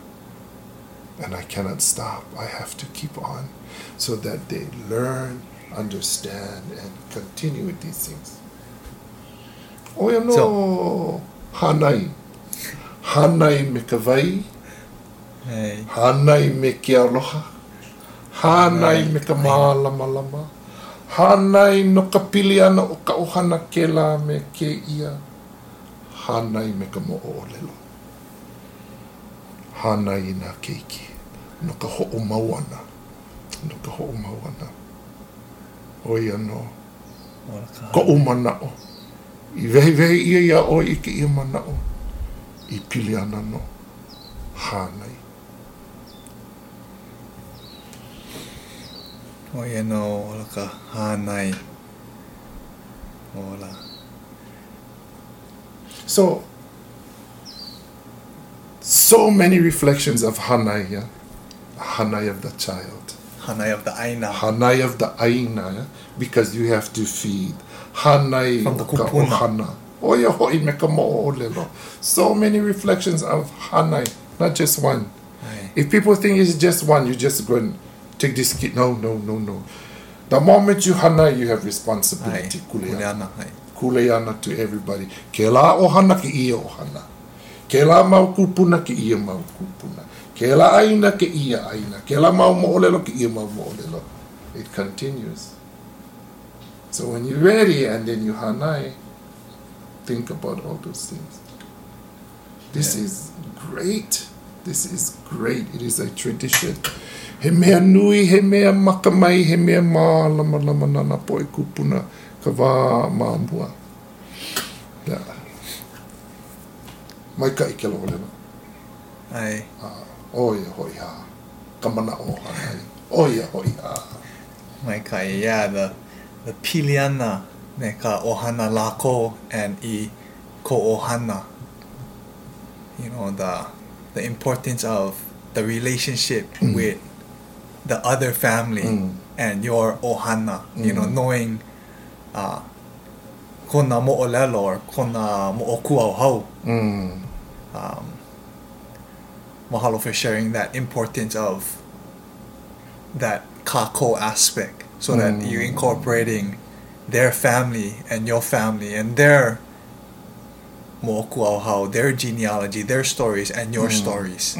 Speaker 3: And I cannot stop. I have to keep on so that they learn, understand, and continue with these things. Oh, Oia no
Speaker 2: So-
Speaker 3: hanai. Hanai me ka vai,
Speaker 2: Hey.
Speaker 3: hanai me ke aloha, hanai me ka mālama lama, hanai no ka pili ana o ka ohana ke la me ke ia, hanai me ka mo o lelo. Hanai na keiki, no ka ho o mauana, no ka ho o mauana. Oia no,
Speaker 2: Ora ka
Speaker 3: ko o manao. I vehi vehi ia ia o i ke ia manao. I pili ana no. Hānai.
Speaker 2: O ia no ora ka hānai. Ora.
Speaker 3: So, so many reflections of Hanai, yeah? Hanai of the child.
Speaker 2: Hanai of the aina.
Speaker 3: Hanai of the aina, yeah? because you have to feed. Hanai
Speaker 2: From the kupuna.
Speaker 3: ohana. Oia hoi me ka mo. So many reflections of Hanai, not just one.
Speaker 2: Ai.
Speaker 3: If people think it's just one, you just go and take this kid. No, no, no, no. The moment you Hanai, you have responsibility. Kuleana.
Speaker 2: Kuleana.
Speaker 3: To everybody. Ke la ohana ke ia ohana. Ke la mau kupuna ke ia mau kupuna. Ke la aina ke ia aina. Ke la mau mo'olelo ke ia mau mo'olelo. It continues. So when you're ready and then you hanai, eh, think about all those things. This
Speaker 2: Yeah.
Speaker 3: is great. This is great. It is a tradition. He mea nui, he mea makamai, he mea mā lama lama nana po e kupuna ka wā māmua. Yeah. Mai ka i ke lo lena.
Speaker 2: Ai.
Speaker 3: Oia hoi ha. Ka mana o hanai. Oia hoi ha.
Speaker 2: Mai kai, yeah, the, the piliana me ka ohana lako and i ko ohana. You know, the, the importance of the relationship
Speaker 3: Mm.
Speaker 2: with the other family
Speaker 3: Mm.
Speaker 2: and your ohana. You know,
Speaker 3: Mm.
Speaker 2: knowing uh, kona mo'olelo or kona mo'okua hau.
Speaker 3: Mm.
Speaker 2: Um, mahalo for sharing that importance of that kako aspect so that
Speaker 3: Mm.
Speaker 2: you're incorporating their family and your family and their mo'okua hau, their genealogy, their stories and your stories.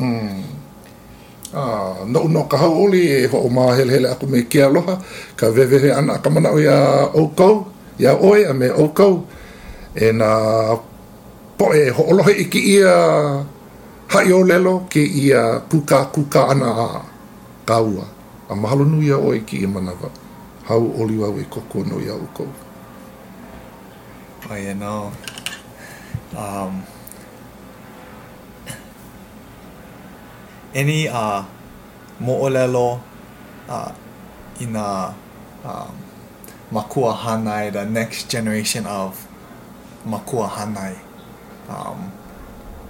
Speaker 3: Ah, no no ka hauli e ho ma hele hele aku me ke aloha. Ka vevehe ana ka mana o ia o ia ya oi a me o kou e na po e ho olohe i ki ia hai o lelo ke ia kuka kuka ana a kaua a mahalo nui a oi ki ia manawa. Hau oliwa e koko no ia o kou
Speaker 2: Oh, you. Um, any uh, mo'olelo uh, in a um, makua hanai, the next generation of makua hanai,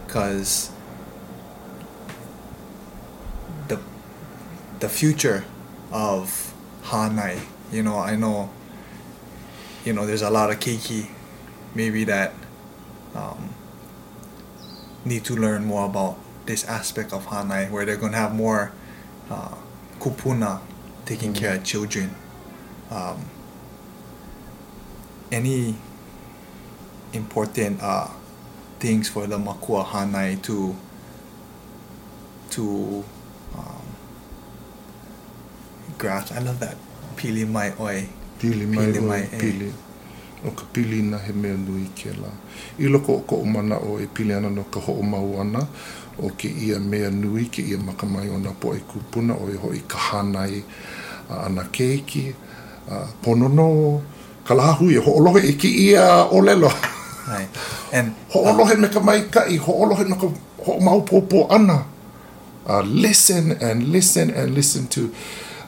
Speaker 2: because the the future of hanai, you know, I know you know, there's a lot of keiki maybe that um, need to learn more about this aspect of Hanai, where they're going to have more uh, kupuna taking care of children. Um, any important uh, things for the Makua Hanai to to um, grasp? I love that. Pili mai oi.
Speaker 3: Pili mai
Speaker 2: Pili mai, eh.
Speaker 3: pili. O ka pili na he mea nui ke la. I loko o ko o mana o e pili ana no ka ho o mau ana o ke ia mea nui ke ia makamai o na po e kupuna o e ho i ka hanai ana keiki, a ponono, ka lahu i ho i ki ia o lelo.
Speaker 2: Right. And
Speaker 3: Ho olohe me ka mai kai, ho olohe no ka ho o mau popo ana. Uh, listen and listen and listen to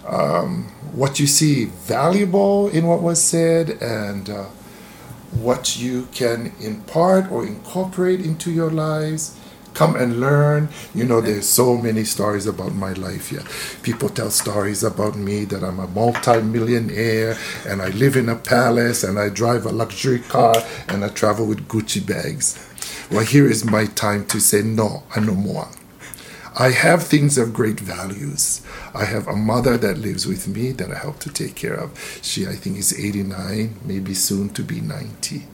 Speaker 3: um, what you see valuable in what was said and uh, what you can impart or incorporate into your lives. Come and learn. You know, there's so many stories about my life here. People tell stories about me that I'm a multi-millionaire and I live in a palace and I drive a luxury car and I travel with Gucci bags. Well, here is my time to say, no, I no more. I have things of great values. I have a mother that lives with me that I help to take care of. She, I think, is 89, maybe soon to be 90.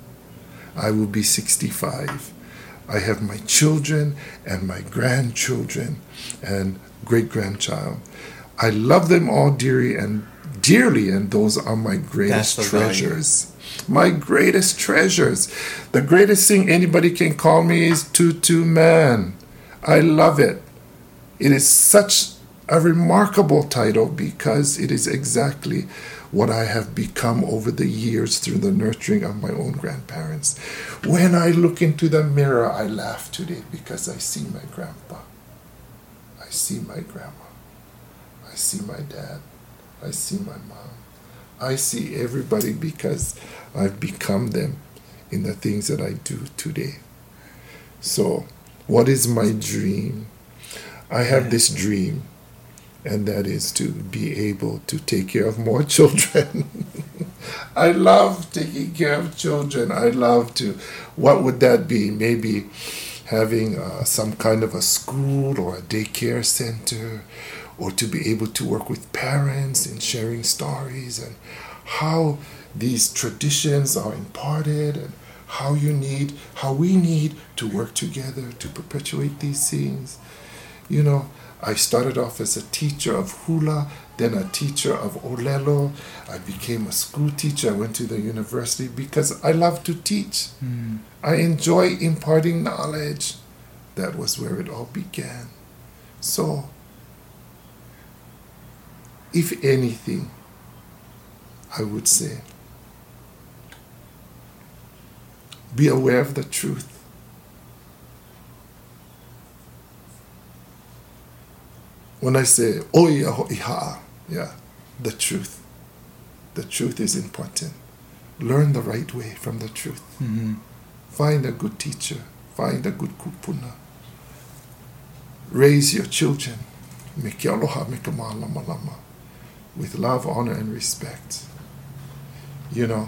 Speaker 3: I will be 65. I have my children and my grandchildren and great grandchild. I love them all dearly and dearly, and those are my greatest
Speaker 2: the value.
Speaker 3: treasures. My greatest treasures. The greatest thing anybody can call me is Tutu Man. I love it. It is such a remarkable title because it is exactly what I have become over the years through the nurturing of my own grandparents. When I look into the mirror, I laugh today because I see my grandpa. I see my grandma. I see my dad. I see my mom. I see everybody because I've become them in the things that I do today. So, what is my dream? I have this dream, and that is to be able to take care of more children. I love taking care of children. I love to. What would that be? Maybe having uh, some kind of a school or a daycare center, or to be able to work with parents in sharing stories and how these traditions are imparted and how you need, how we need to work together to perpetuate these things. You know, I started off as a teacher of hula, then a teacher of olelo. I became a school teacher. I went to the university because I love to teach. Hmm. I enjoy imparting knowledge. That was where it all began. So, if anything, I would say, be aware of the truth. When I say, oia ho'iha, yeah, the truth. The truth is important. Learn the right way from the truth.
Speaker 2: Mhm.
Speaker 3: Find a good teacher. Find a good kupuna. Raise your children. Me ke aloha me ka mālama. With love, honor, and respect. You know,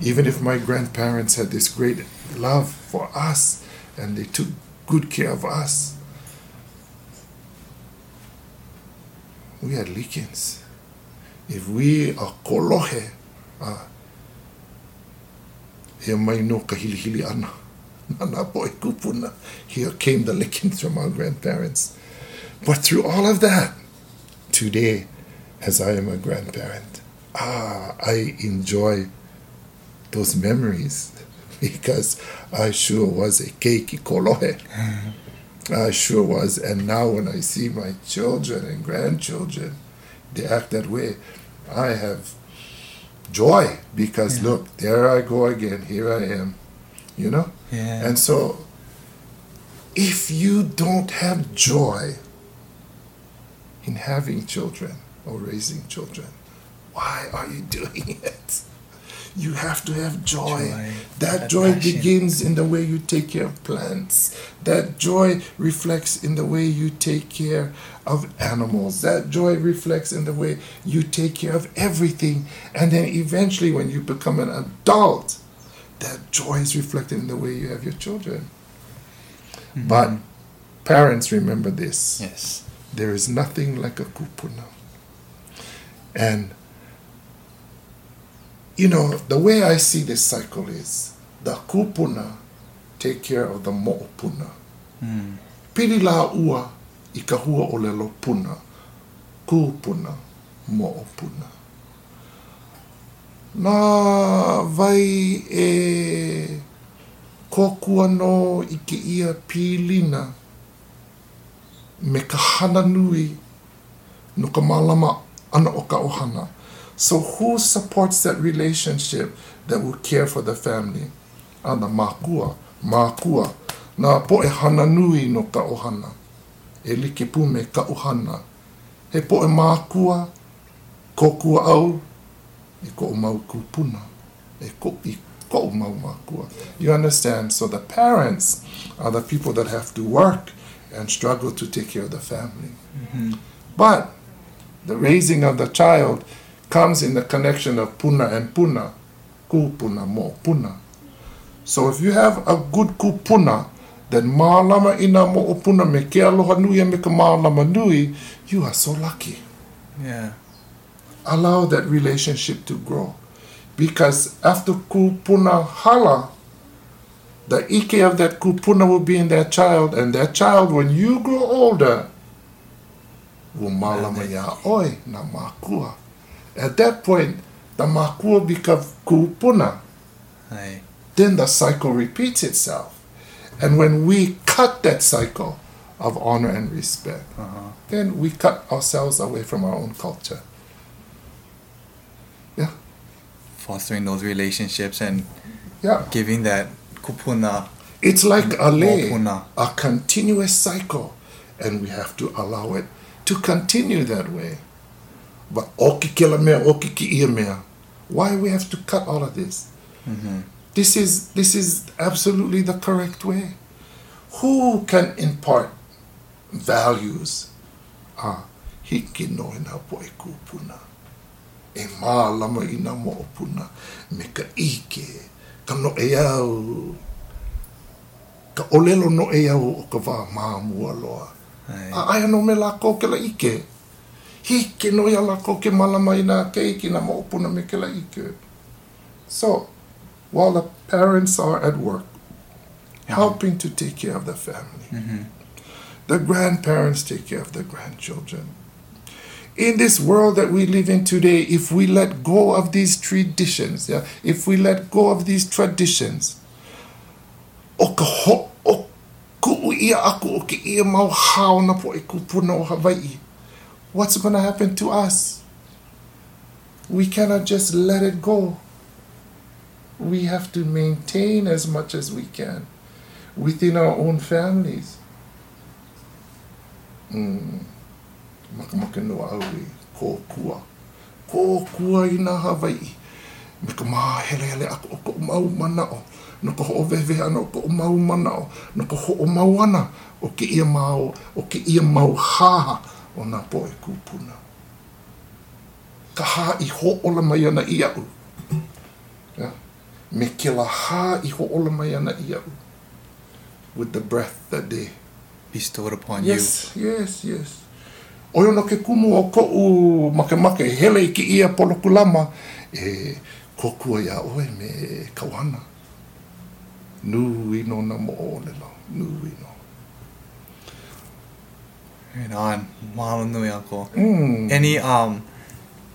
Speaker 3: even if my grandparents had this great love for us and they took good care of us, we are leakings. If we are kolohe, uh, he mai no ka hili hili ana. Nana boy kupuna. Here came the lickings from our grandparents. But through all of that, today, as I am a grandparent, ah, I enjoy those memories because I sure was a keiki kolohe. I sure was. And now when I see my children and grandchildren, they act that way, I have joy because
Speaker 2: Yeah.
Speaker 3: look, there I go again. Here I am. You know?
Speaker 2: Yeah.
Speaker 3: And so, if you don't have joy in having children or raising children, why are you doing it? You have to have joy.
Speaker 2: Joy,
Speaker 3: That
Speaker 2: that
Speaker 3: joy
Speaker 2: passion.
Speaker 3: begins in the way you take care of plants. That joy reflects in the way you take care of animals. That joy reflects in the way you take care of everything. And then eventually, when you become an adult, that joy is reflected in the way you have your children. Mm-hmm. But parents remember this.
Speaker 2: Yes.
Speaker 3: There is nothing like a kupuna. And you know, the way I see this cycle is the kupuna take care of the mo'opuna.
Speaker 2: Mm.
Speaker 3: Piri la ua i ka hua o lelo puna, kupuna, mo'opuna. Nā vai e kokua no i ke ia pīlina me ka hana nui no ka malama ana o ka ohana. So who supports that relationship that will care for the family? Ana mākua, mākua. Nā po e hana nui no ka ohana. E like pu me ka ohana. He po e mākua, kokua au, i ko o mau kupuna. E ko i ko mau mākua. You understand? So the parents are the people that have to work and struggle to take care of the family. Mm-hmm. But the raising of the child comes in the connection of puna and puna, kupuna mo puna. So if you have a good kupuna, then mālama ina mo o puna me ke aloha nui me ka mālama nui, you are so lucky.
Speaker 2: Yeah.
Speaker 3: Allow that relationship to grow. Because after kupuna hala, the ike of that kupuna will be in that child, and that child, when you grow older, will malama ya oi na makua. At that point, the makua become kupuna. Then the cycle repeats itself. And when we cut that cycle of honor and respect,
Speaker 2: Uh-huh.
Speaker 3: then we cut ourselves away from our own culture. Yeah,
Speaker 2: Fostering those relationships and
Speaker 3: yeah.
Speaker 2: giving that kupuna.
Speaker 3: It's like a
Speaker 2: Mopuna.
Speaker 3: a continuous cycle, and we have to allow it to continue that way. But oki kila mea, oki ki ia mea. Why we have to cut all of this? This is this is absolutely the correct way. Who can impart values? Ah, hiki no ina po e kupuna. E mā lama ina mo o puna. Me ka ike, ka no e au, ka olelo no e au o ka wā māmua loa.
Speaker 2: Ai.
Speaker 3: A aia no me lako ke la ike. Hike no ia lako ke ina ke ike na me ke la ike. So, while the parents are at work, helping to take care of the family, mm-hmm. the grandparents take care of the grandchildren. In this world that we live in today, if we let go of these traditions, yeah, if we let go of these traditions, o ku ia aku o ke ia mau hao na po e kupuna o Hawaii. What's going to happen to us? We cannot just let it go. We have to maintain as much as we can within our own families. Mm. Makamaka no aui, ko kua. Ko kua i nā Hawaii. Me ko mau mana o. No ka ho vewe ana ko mau mana o. No ka ho mau ana o ke ia mau, o ke ia mau haha o nā po e kupuna. Ka ha i ho ola mai ana i au. Yeah. Me ke la ha i ho ola mai ana i au. With the breath that they
Speaker 2: bestowed upon you.
Speaker 3: Yes, yes, yes. O no ke kumu o ko u make make hele i ki ia polokulama e kokua ia oe me kauhana. Nui no na mo o lelo, nui no.
Speaker 2: You. Right on. Mahalo nui ako.
Speaker 3: Mm.
Speaker 2: Any um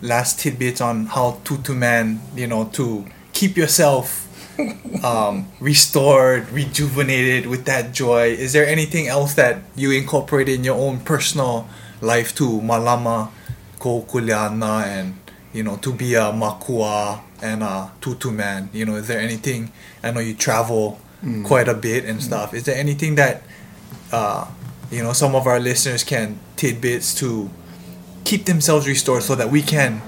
Speaker 2: last tidbits on how tutu man, you know, to keep yourself um restored, rejuvenated with that joy? Is there anything else that you incorporate in your own personal life too? Malama, ko kuleana and you know, to be a makua and a tutu man. You know, is there anything I know you travel quite a bit and stuff. Is there anything that uh you know some of our listeners can tidbits to keep themselves restored so that we can,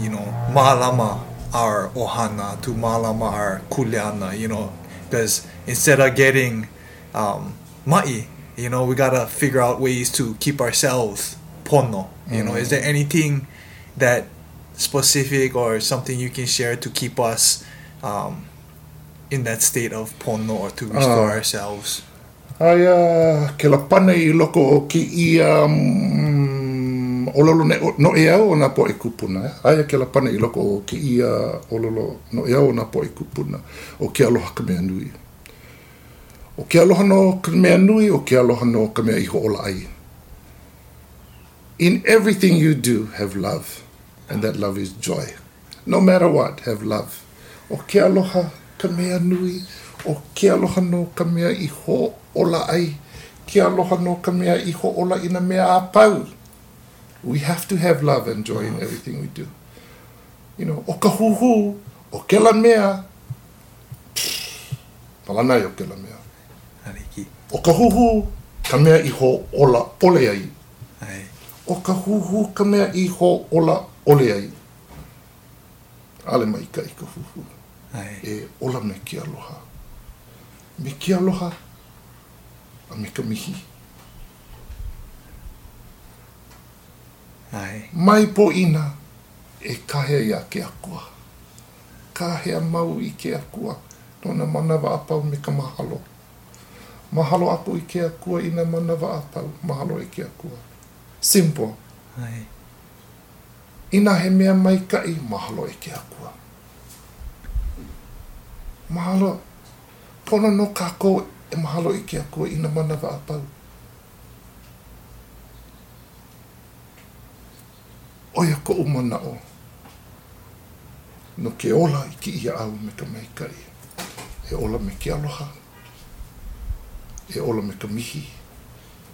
Speaker 2: you know, malama our ohana, to malama our kuleana, you know, because instead of getting um, mai, you know, we gotta figure out ways to keep ourselves pono. You know, is there anything that specific or something you can share to keep us um, in that state of pono or to restore
Speaker 3: Uh,
Speaker 2: ourselves?
Speaker 3: Ke la pane i loko o ki ia mm, ololo ne, no e au po i kupuna. Eh? Ke la pane i loko o ki ia ololo no e au po i kupuna. O ke aloha ka mea nui. O ke aloha no ka mea nui, o ke aloha no ka mea iho ola ai. In everything you do, have love. And that love is joy. No matter what, have love. O ke aloha ka mea nui, o ke aloha no ka mea iho ola ai, ke aloha no ka mea iho ola ina mea a pau. We have to have love and joy in everything we do. You know, o ka huhu, o ke la mea, palanai o ke la mea.
Speaker 2: Ariki.
Speaker 3: O ka huhu, ka mea iho ola ole ai.
Speaker 2: Ai.
Speaker 3: O ka huhu, ka mea iho ola ole ai. Ale mai ka i ka huhu.
Speaker 2: Ai.
Speaker 3: E ola me ki aloha. Me ki aloha, a me ka mihi.
Speaker 2: Ai.
Speaker 3: Mai po ina, e kahea ia ke akua. Kahea mau i ke akua. Nona manawa apau me ka mahalo. Mahalo apu i ke akua ina manawa apau. Mahalo i ke akua. Simple.
Speaker 2: Ai.
Speaker 3: Ina he mea mai kai, mahalo e ke akua. Mahalo. Pono no kako e mahalo i ke akua ina manawa apau. Oia ko umana o. No ke ola i ki ia au me ka mai kai. E ola me ke aloha. E ola me ka mihi.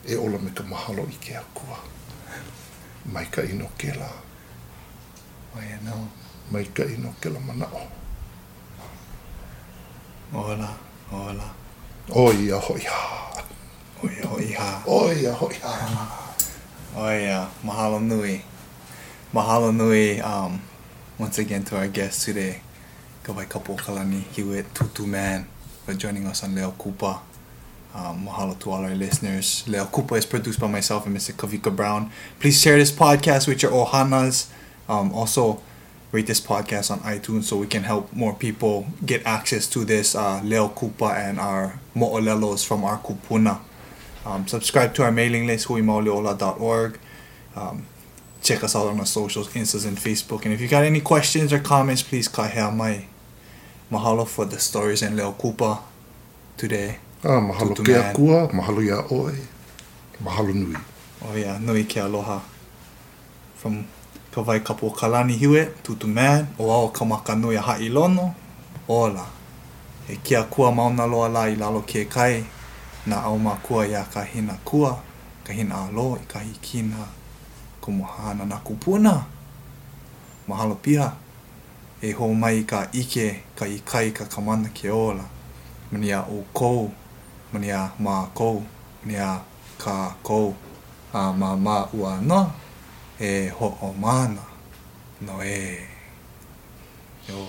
Speaker 3: E ola me ka mahalo i ke akua. Mai ka ino ke la.
Speaker 2: Oia no.
Speaker 3: mai ka ino ke la mana o.
Speaker 2: Ola. Ola.
Speaker 3: O ia hoi ha.
Speaker 2: Oia hoi ha.
Speaker 3: O ia hoi ha.
Speaker 2: Oia. Mahalo nui. Mahalo nui. Um, once again to our guest today, Kawaikapuokalani Hewitt, Tutu Man, for joining us on Leo Kupa. Um, mahalo to all our listeners. Leo Kupa is produced by myself and Mr. Kavika Brown. Please share this podcast with your ohanas. Um, also, rate this podcast on iTunes so we can help more people get access to this uh, Leo Kupa and our mo'olelos from our kupuna. Um, subscribe to our mailing list, huimauliola.org. Um, check us out on our socials, Instas and Facebook. And if you got any questions or comments, please kahea mai. Mahalo for the stories and Leo Kupa today.
Speaker 3: Ah, mahalo
Speaker 2: Tutu
Speaker 3: akua, mahalo ia oe. Mahalo nui.
Speaker 2: Oh yeah, nui ke aloha. From Kawai Kapo Kalani Hewitt, Tutu Man, o ao kamaka nui a hai lono, ola. E kia kua mauna loa la i lalo ke kai, na au ma kua ia ka hina kua, ka hina alo i ka hikina, kumuhana na kupuna. Mahalo pia, e ho mai ka ike, ka ikai ka kamana ke ola. Mani a o kou, mani a ma kou, mani a ka kou, a ma ma ua no, e ho o mana, no e. Yo,